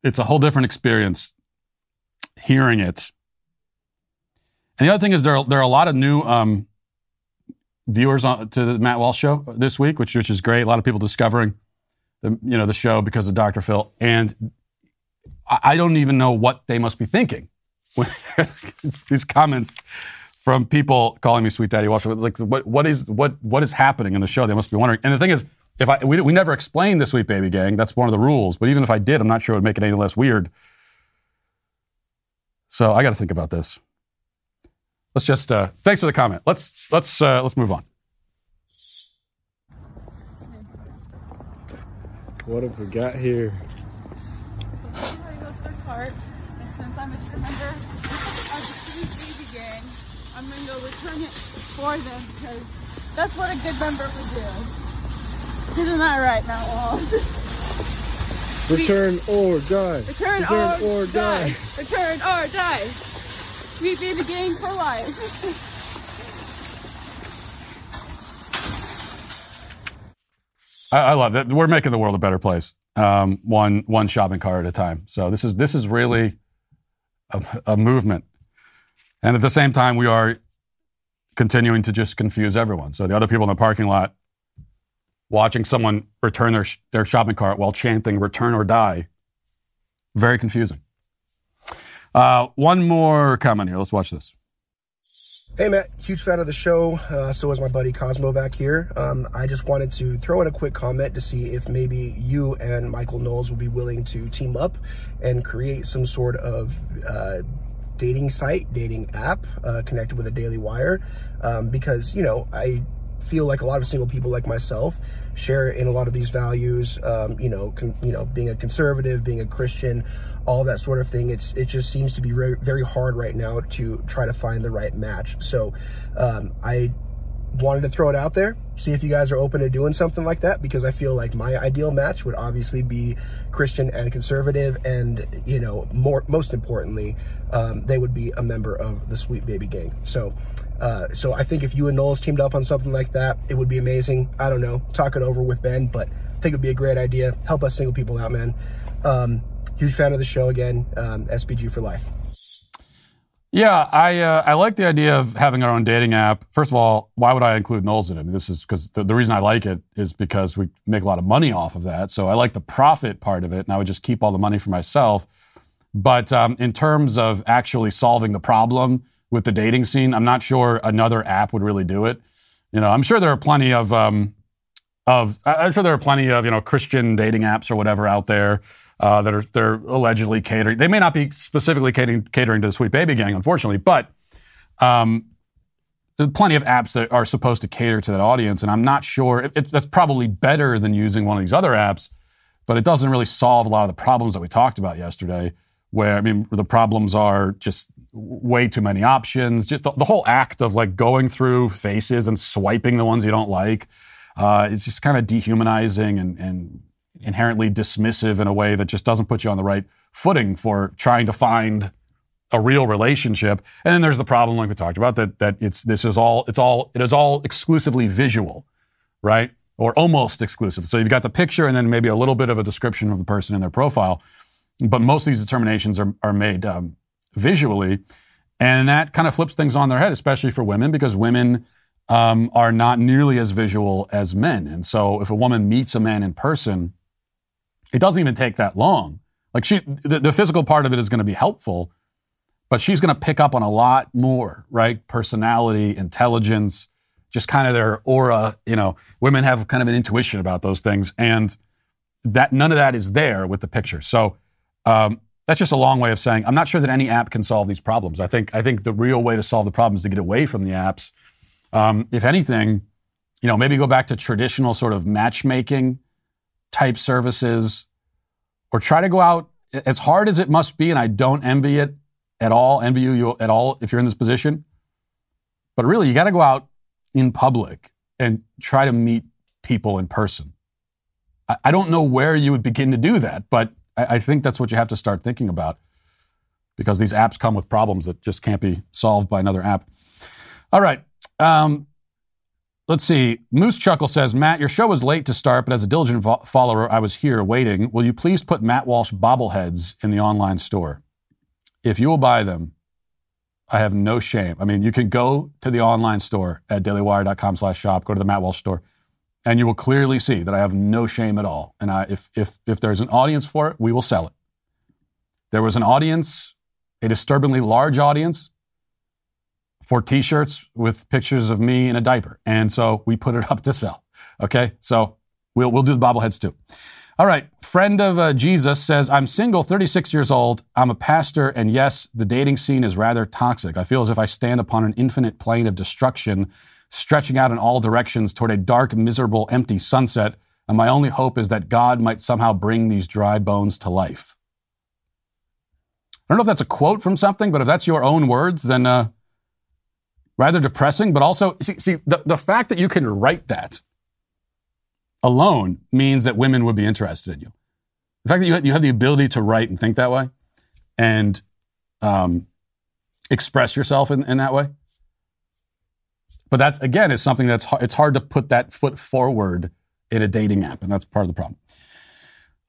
It's a whole different experience hearing it. And the other thing is there are, there are a lot of new um, viewers on, to the Matt Walsh show this week, which which is great. A lot of people discovering the you know the show because of Dr. Phil, and I, I don't even know what they must be thinking when these comments from people calling me Sweet Daddy Walsh. Like, what, what is what what is happening in the show? They must be wondering. And the thing is, if I we, we never explained the Sweet Baby Gang, that's one of the rules. But even if I did, I'm not sure it would make it any less weird. So I got to think about this. Let's just uh, thanks for the comment. Let's let's uh, let's move on. What have we got here? Since I'm a member of the Sweet Baby Gang, I'm gonna go return it for them because that's what a good member would do. Isn't that right, Matt Walsh? Return or die. Return, Return or, or die. die. Return or die. Sweet Baby Gang for life. I, I love that. We're making the world a better place, um, one one shopping cart at a time. So this is this is really a, a movement. And at the same time, we are continuing to just confuse everyone. So the other people in the parking lot watching someone return their, their shopping cart while chanting return or die, very confusing. Uh, one more comment here. Let's watch this. Hey Matt, huge fan of the show. Uh, so is my buddy Cosmo back here. Um, I just wanted to throw in a quick comment to see if maybe you and Michael Knowles would be willing to team up and create some sort of uh, dating site, dating app uh, connected with a Daily Wire. Um, because, you know, I feel like a lot of single people like myself share in a lot of these values. Um, you know, con- you know, being a conservative, being a Christian, all that sort of thing. It's it just seems to be very very hard right now to try to find the right match. So um, I wanted to throw it out there, see if you guys are open to doing something like that because I feel like my ideal match would obviously be Christian and conservative, and you know, more most importantly, um, they would be a member of the Sweet Baby Gang. So. Uh, so I think if you and Knowles teamed up on something like that, it would be amazing. I don't know, talk it over with Ben, but I think it would be a great idea. Help us single people out, man. Um, huge fan of the show again. Um, SBG for life. Yeah, I uh, I like the idea of having our own dating app. First of all, why would I include Knowles in it? I mean, this is because the, the reason I like it is because we make a lot of money off of that. So I like the profit part of it, and I would just keep all the money for myself. But um, in terms of actually solving the problem with the dating scene, I'm not sure another app would really do it. You know, I'm sure there are plenty of um, of I'm sure there are plenty of you know Christian dating apps or whatever out there uh, that are they're allegedly catering. They may not be specifically catering, catering to the Sweet Baby Gang, unfortunately, but um, plenty of apps that are supposed to cater to that audience. And I'm not sure it, it, that's probably better than using one of these other apps, but it doesn't really solve a lot of the problems that we talked about yesterday. Where I mean, the problems are just way too many options. Just the, the whole act of like going through faces and swiping the ones you don't like. Uh, just kind of dehumanizing and, and inherently dismissive in a way that just doesn't put you on the right footing for trying to find a real relationship. And then there's the problem, like we talked about, that that it's this is all it's all it is all exclusively visual, right? Or almost exclusive. So you've got the picture and then maybe a little bit of a description of the person in their profile, but most of these determinations are are made um, visually, and that kind of flips things on their head, especially for women, because women. Um, are not nearly as visual as men. And so if a woman meets a man in person, it doesn't even take that long. Like she, the, the physical part of it is going to be helpful, but she's going to pick up on a lot more, right? Personality, intelligence, just kind of their aura. You know, women have kind of an intuition about those things, and that none of that is there with the picture. So um, that's just a long way of saying I'm not sure that any app can solve these problems. I think I think the real way to solve the problem is to get away from the apps. Um, if anything, you know, maybe go back to traditional sort of matchmaking type services or try to go out as hard as it must be, and I don't envy it at all, envy you at all if you're in this position. But really, you got to go out in public and try to meet people in person. I, don't know where you would begin to do that, but I, I, think that's what you have to start thinking about because these apps come with problems that just can't be solved by another app. All right. Um, Let's see. Moose Chuckle says, Matt, your show was late to start, but as a diligent vo- follower, I was here waiting. Will you please put Matt Walsh bobbleheads in the online store? If you will buy them, I have no shame. I mean, you can go to the online store at dailywire.com slash shop, go to the Matt Walsh store, and you will clearly see that I have no shame at all. And I, if, if, if there's an audience for it, we will sell it. There was an audience, a disturbingly large audience, for t-shirts with pictures of me in a diaper. And so we put it up to sell. Okay. So we'll, we'll do the bobbleheads too. All right. Friend of uh, Jesus says, I'm single, 36 years old. I'm a pastor. And yes, the dating scene is rather toxic. I feel as if I stand upon an infinite plane of destruction, stretching out in all directions toward a dark, miserable, empty sunset. And my only hope is that God might somehow bring these dry bones to life. I don't know if that's a quote from something, but if that's your own words, then uh, rather depressing, but also, see, see the, the fact that you can write that alone means that women would be interested in you. The fact that you, you have the ability to write and think that way and um, express yourself in, in that way. But that's, again, is something that's, it's hard to put that foot forward in a dating app, and that's part of the problem.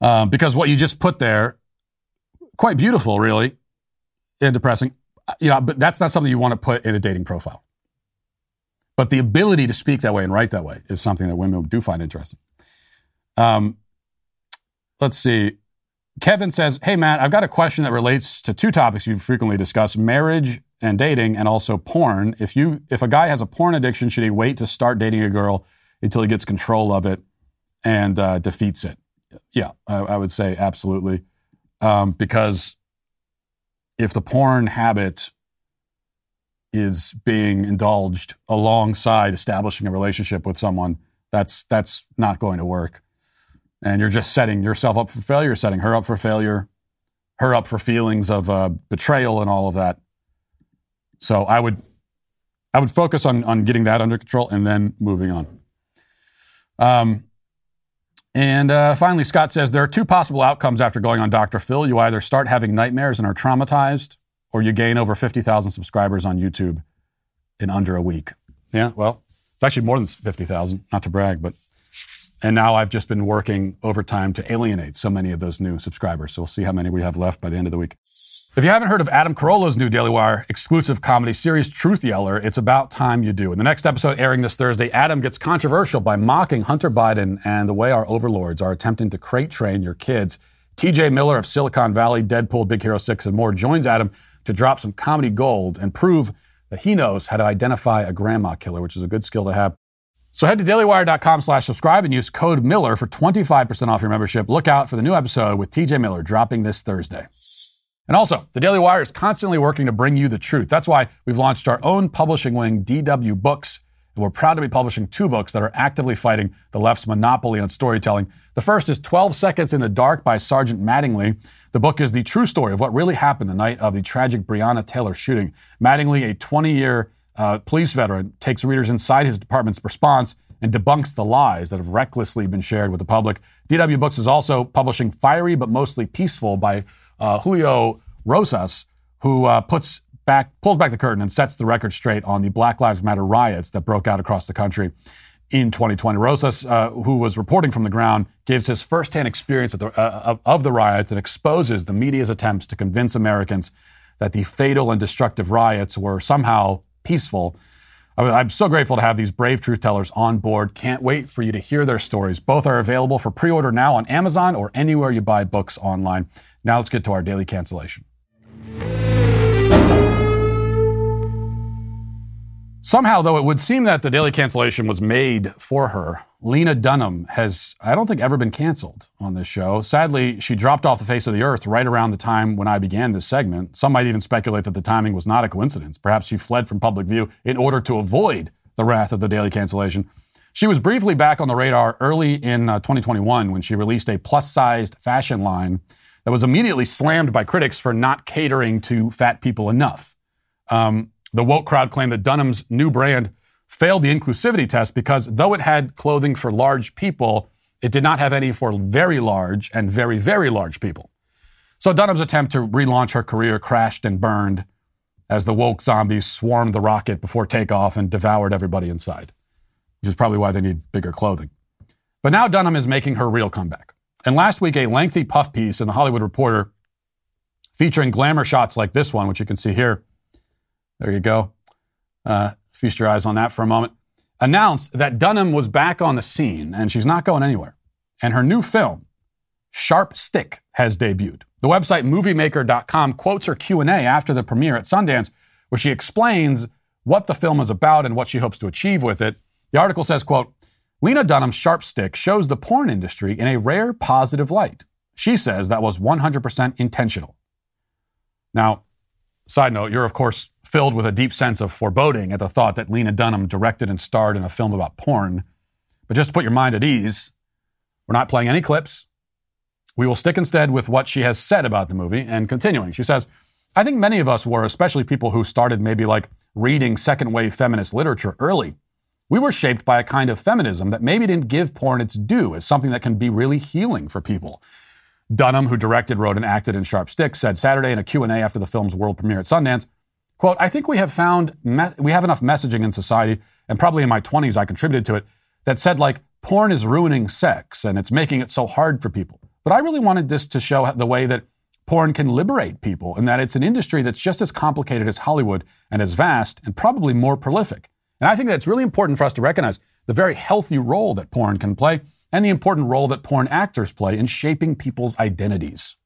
Um, because what you just put there, quite beautiful, really, and depressing, you know, but that's not something you want to put in a dating profile. But the ability to speak that way and write that way is something that women do find interesting. Um, let's see. Kevin says, Hey, Matt, I've got a question that relates to two topics you frequently discuss marriage and dating, and also porn. If, you, if a guy has a porn addiction, should he wait to start dating a girl until he gets control of it and uh, defeats it? Yeah, I, I would say absolutely. Um, because if the porn habit is being indulged alongside establishing a relationship with someone, that's that's not going to work. And you're just setting yourself up for failure, setting her up for failure, her up for feelings of uh, betrayal and all of that. So I would I would focus on on getting that under control and then moving on. Um, and uh, finally, Scott says there are two possible outcomes after going on Dr. Phil. You either start having nightmares and are traumatized, or you gain over 50,000 subscribers on YouTube in under a week. Yeah, well, it's actually more than 50,000, not to brag, but. And now I've just been working overtime to alienate so many of those new subscribers. So we'll see how many we have left by the end of the week. If you haven't heard of Adam Carolla's new Daily Wire exclusive comedy series, Truth Yeller, it's about time you do. In the next episode airing this Thursday, Adam gets controversial by mocking Hunter Biden and the way our overlords are attempting to crate train your kids. TJ Miller of Silicon Valley, Deadpool, Big Hero 6, and more joins Adam to drop some comedy gold and prove that he knows how to identify a grandma killer, which is a good skill to have. So head to dailywire.com slash subscribe and use code Miller for 25% off your membership. Look out for the new episode with TJ Miller dropping this Thursday. And also, the Daily Wire is constantly working to bring you the truth. That's why we've launched our own publishing wing, DW Books, and we're proud to be publishing two books that are actively fighting the left's monopoly on storytelling. The first is 12 Seconds in the Dark by Sergeant Mattingly. The book is the true story of what really happened the night of the tragic Breonna Taylor shooting. Mattingly, a 20 year uh, police veteran, takes readers inside his department's response and debunks the lies that have recklessly been shared with the public. DW Books is also publishing Fiery but Mostly Peaceful by uh, Julio Rosas, who uh, puts back, pulls back the curtain and sets the record straight on the Black Lives Matter riots that broke out across the country in 2020. Rosas, uh, who was reporting from the ground, gives his firsthand experience of the, uh, of the riots and exposes the media's attempts to convince Americans that the fatal and destructive riots were somehow peaceful. I'm so grateful to have these brave truth tellers on board. Can't wait for you to hear their stories. Both are available for pre order now on Amazon or anywhere you buy books online. Now let's get to our daily cancellation. Somehow, though, it would seem that the daily cancellation was made for her. Lena Dunham has, I don't think, ever been canceled on this show. Sadly, she dropped off the face of the earth right around the time when I began this segment. Some might even speculate that the timing was not a coincidence. Perhaps she fled from public view in order to avoid the wrath of the daily cancellation. She was briefly back on the radar early in uh, 2021 when she released a plus sized fashion line that was immediately slammed by critics for not catering to fat people enough. Um, the woke crowd claimed that Dunham's new brand failed the inclusivity test because though it had clothing for large people, it did not have any for very large and very, very large people. So Dunham's attempt to relaunch her career crashed and burned as the woke zombies swarmed the rocket before takeoff and devoured everybody inside, which is probably why they need bigger clothing. But now Dunham is making her real comeback. And last week, a lengthy puff piece in the Hollywood Reporter featuring glamour shots like this one, which you can see here. There you go. Uh, feast your eyes on that for a moment. Announced that Dunham was back on the scene and she's not going anywhere. And her new film, Sharp Stick, has debuted. The website moviemaker.com quotes her Q&A after the premiere at Sundance, where she explains what the film is about and what she hopes to achieve with it. The article says, quote, Lena Dunham's sharp stick shows the porn industry in a rare positive light. She says that was 100% intentional. Now, side note, you're of course filled with a deep sense of foreboding at the thought that Lena Dunham directed and starred in a film about porn. But just to put your mind at ease, we're not playing any clips. We will stick instead with what she has said about the movie and continuing. She says, I think many of us were, especially people who started maybe like reading second wave feminist literature early. We were shaped by a kind of feminism that maybe didn't give porn its due as something that can be really healing for people. Dunham, who directed, wrote, and acted in Sharp Stick, said Saturday in a Q&A after the film's world premiere at Sundance, quote, I think we have found, me- we have enough messaging in society, and probably in my 20s I contributed to it, that said like, porn is ruining sex and it's making it so hard for people. But I really wanted this to show the way that porn can liberate people and that it's an industry that's just as complicated as Hollywood and as vast and probably more prolific. And I think that's really important for us to recognize the very healthy role that porn can play and the important role that porn actors play in shaping people's identities.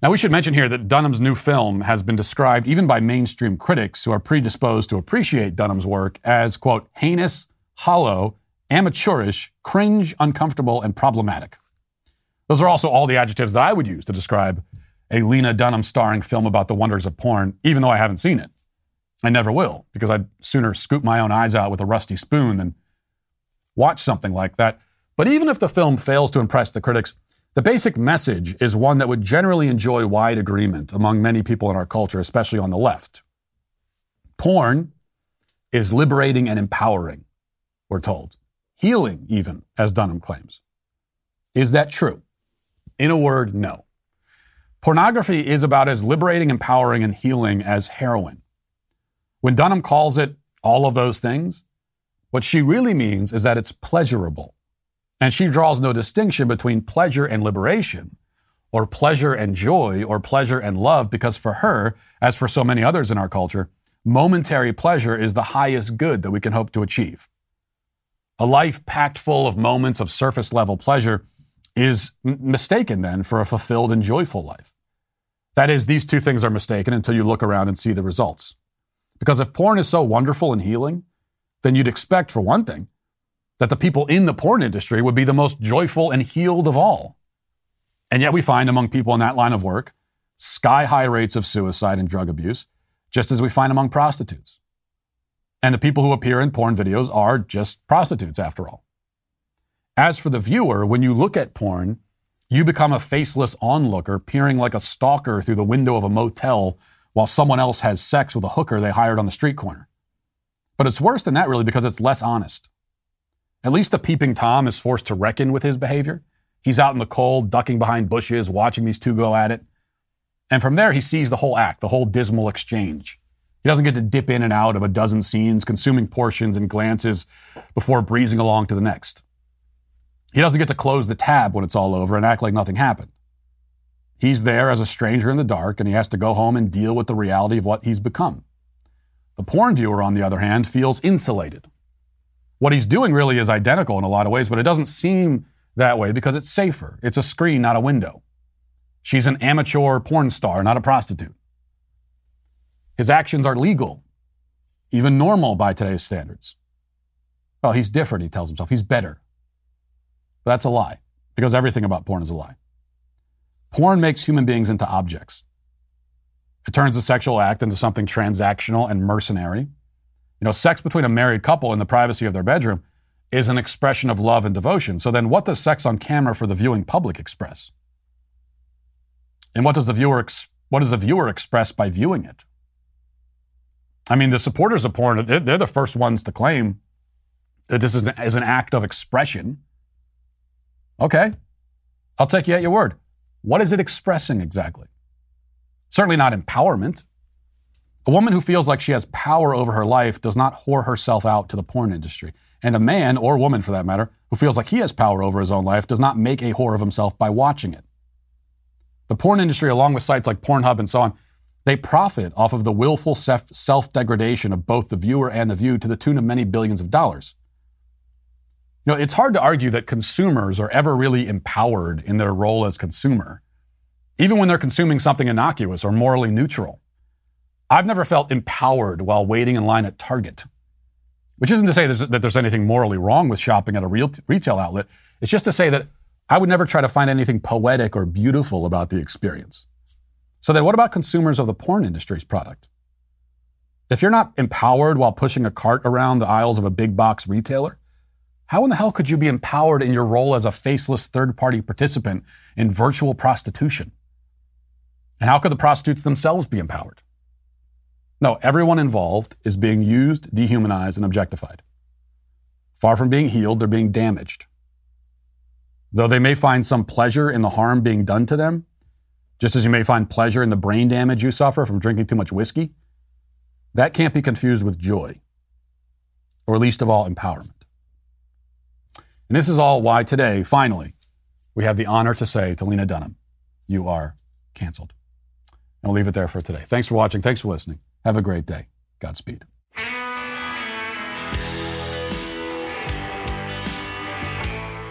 Now, we should mention here that Dunham's new film has been described, even by mainstream critics who are predisposed to appreciate Dunham's work, as, quote, heinous, hollow, amateurish, cringe, uncomfortable, and problematic. Those are also all the adjectives that I would use to describe a Lena Dunham starring film about the wonders of porn, even though I haven't seen it. I never will, because I'd sooner scoop my own eyes out with a rusty spoon than watch something like that. But even if the film fails to impress the critics, the basic message is one that would generally enjoy wide agreement among many people in our culture, especially on the left. Porn is liberating and empowering, we're told. Healing, even, as Dunham claims. Is that true? In a word, no. Pornography is about as liberating, empowering, and healing as heroin. When Dunham calls it all of those things, what she really means is that it's pleasurable. And she draws no distinction between pleasure and liberation, or pleasure and joy, or pleasure and love, because for her, as for so many others in our culture, momentary pleasure is the highest good that we can hope to achieve. A life packed full of moments of surface level pleasure is m- mistaken then for a fulfilled and joyful life. That is, these two things are mistaken until you look around and see the results. Because if porn is so wonderful and healing, then you'd expect, for one thing, that the people in the porn industry would be the most joyful and healed of all. And yet we find among people in that line of work sky high rates of suicide and drug abuse, just as we find among prostitutes. And the people who appear in porn videos are just prostitutes, after all. As for the viewer, when you look at porn, you become a faceless onlooker, peering like a stalker through the window of a motel while someone else has sex with a hooker they hired on the street corner. But it's worse than that, really, because it's less honest. At least the peeping Tom is forced to reckon with his behavior. He's out in the cold, ducking behind bushes, watching these two go at it. And from there, he sees the whole act, the whole dismal exchange. He doesn't get to dip in and out of a dozen scenes, consuming portions and glances before breezing along to the next. He doesn't get to close the tab when it's all over and act like nothing happened. He's there as a stranger in the dark, and he has to go home and deal with the reality of what he's become. The porn viewer, on the other hand, feels insulated. What he's doing really is identical in a lot of ways, but it doesn't seem that way because it's safer. It's a screen, not a window. She's an amateur porn star, not a prostitute. His actions are legal, even normal by today's standards. Well, he's different, he tells himself. He's better. But that's a lie, because everything about porn is a lie. Porn makes human beings into objects. It turns the sexual act into something transactional and mercenary. You know, sex between a married couple in the privacy of their bedroom is an expression of love and devotion. So then, what does sex on camera for the viewing public express? And what does the viewer ex- what does the viewer express by viewing it? I mean, the supporters of porn, they're, the first ones to claim that this is is an act of expression. Okay, I'll take you at your word. What is it expressing exactly? Certainly not empowerment. A woman who feels like she has power over her life does not whore herself out to the porn industry. And a man, or woman for that matter, who feels like he has power over his own life does not make a whore of himself by watching it. The porn industry, along with sites like Pornhub and so on, they profit off of the willful self degradation of both the viewer and the viewed to the tune of many billions of dollars. You know, it's hard to argue that consumers are ever really empowered in their role as consumer, even when they're consuming something innocuous or morally neutral. I've never felt empowered while waiting in line at Target, which isn't to say there's, that there's anything morally wrong with shopping at a real retail outlet. It's just to say that I would never try to find anything poetic or beautiful about the experience. So then, what about consumers of the porn industry's product? If you're not empowered while pushing a cart around the aisles of a big box retailer, how in the hell could you be empowered in your role as a faceless third party participant in virtual prostitution? And how could the prostitutes themselves be empowered? No, everyone involved is being used, dehumanized, and objectified. Far from being healed, they're being damaged. Though they may find some pleasure in the harm being done to them, just as you may find pleasure in the brain damage you suffer from drinking too much whiskey, that can't be confused with joy, or least of all, empowerment. And this is all why today, finally, we have the honor to say to Lena Dunham, you are canceled. And we'll leave it there for today. Thanks for watching. Thanks for listening. Have a great day. Godspeed.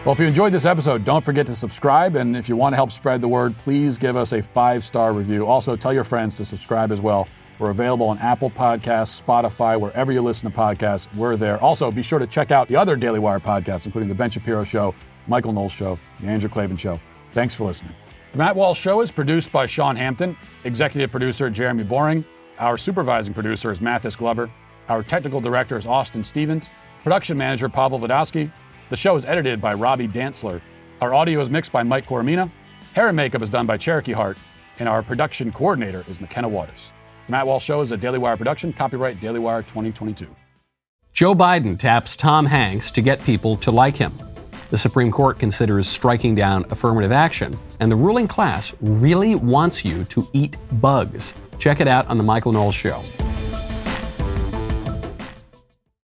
Well, if you enjoyed this episode, don't forget to subscribe. And if you want to help spread the word, please give us a five star review. Also, tell your friends to subscribe as well. We're available on Apple Podcasts, Spotify, wherever you listen to podcasts. We're there. Also, be sure to check out the other Daily Wire podcasts, including The Ben Shapiro Show, Michael Knowles Show, The Andrew Klavan Show. Thanks for listening. The Matt Walsh Show is produced by Sean Hampton, executive producer Jeremy Boring. Our supervising producer is Mathis Glover. Our technical director is Austin Stevens. Production manager Pavel Vodowski. The show is edited by Robbie Dantzler. Our audio is mixed by Mike Coromina. Hair and makeup is done by Cherokee Hart. And our production coordinator is McKenna Waters. The Matt Walsh Show is a Daily Wire production, copyright Daily Wire 2022. Joe Biden taps Tom Hanks to get people to like him. The Supreme Court considers striking down affirmative action, and the ruling class really wants you to eat bugs. Check it out on The Michael Knowles Show.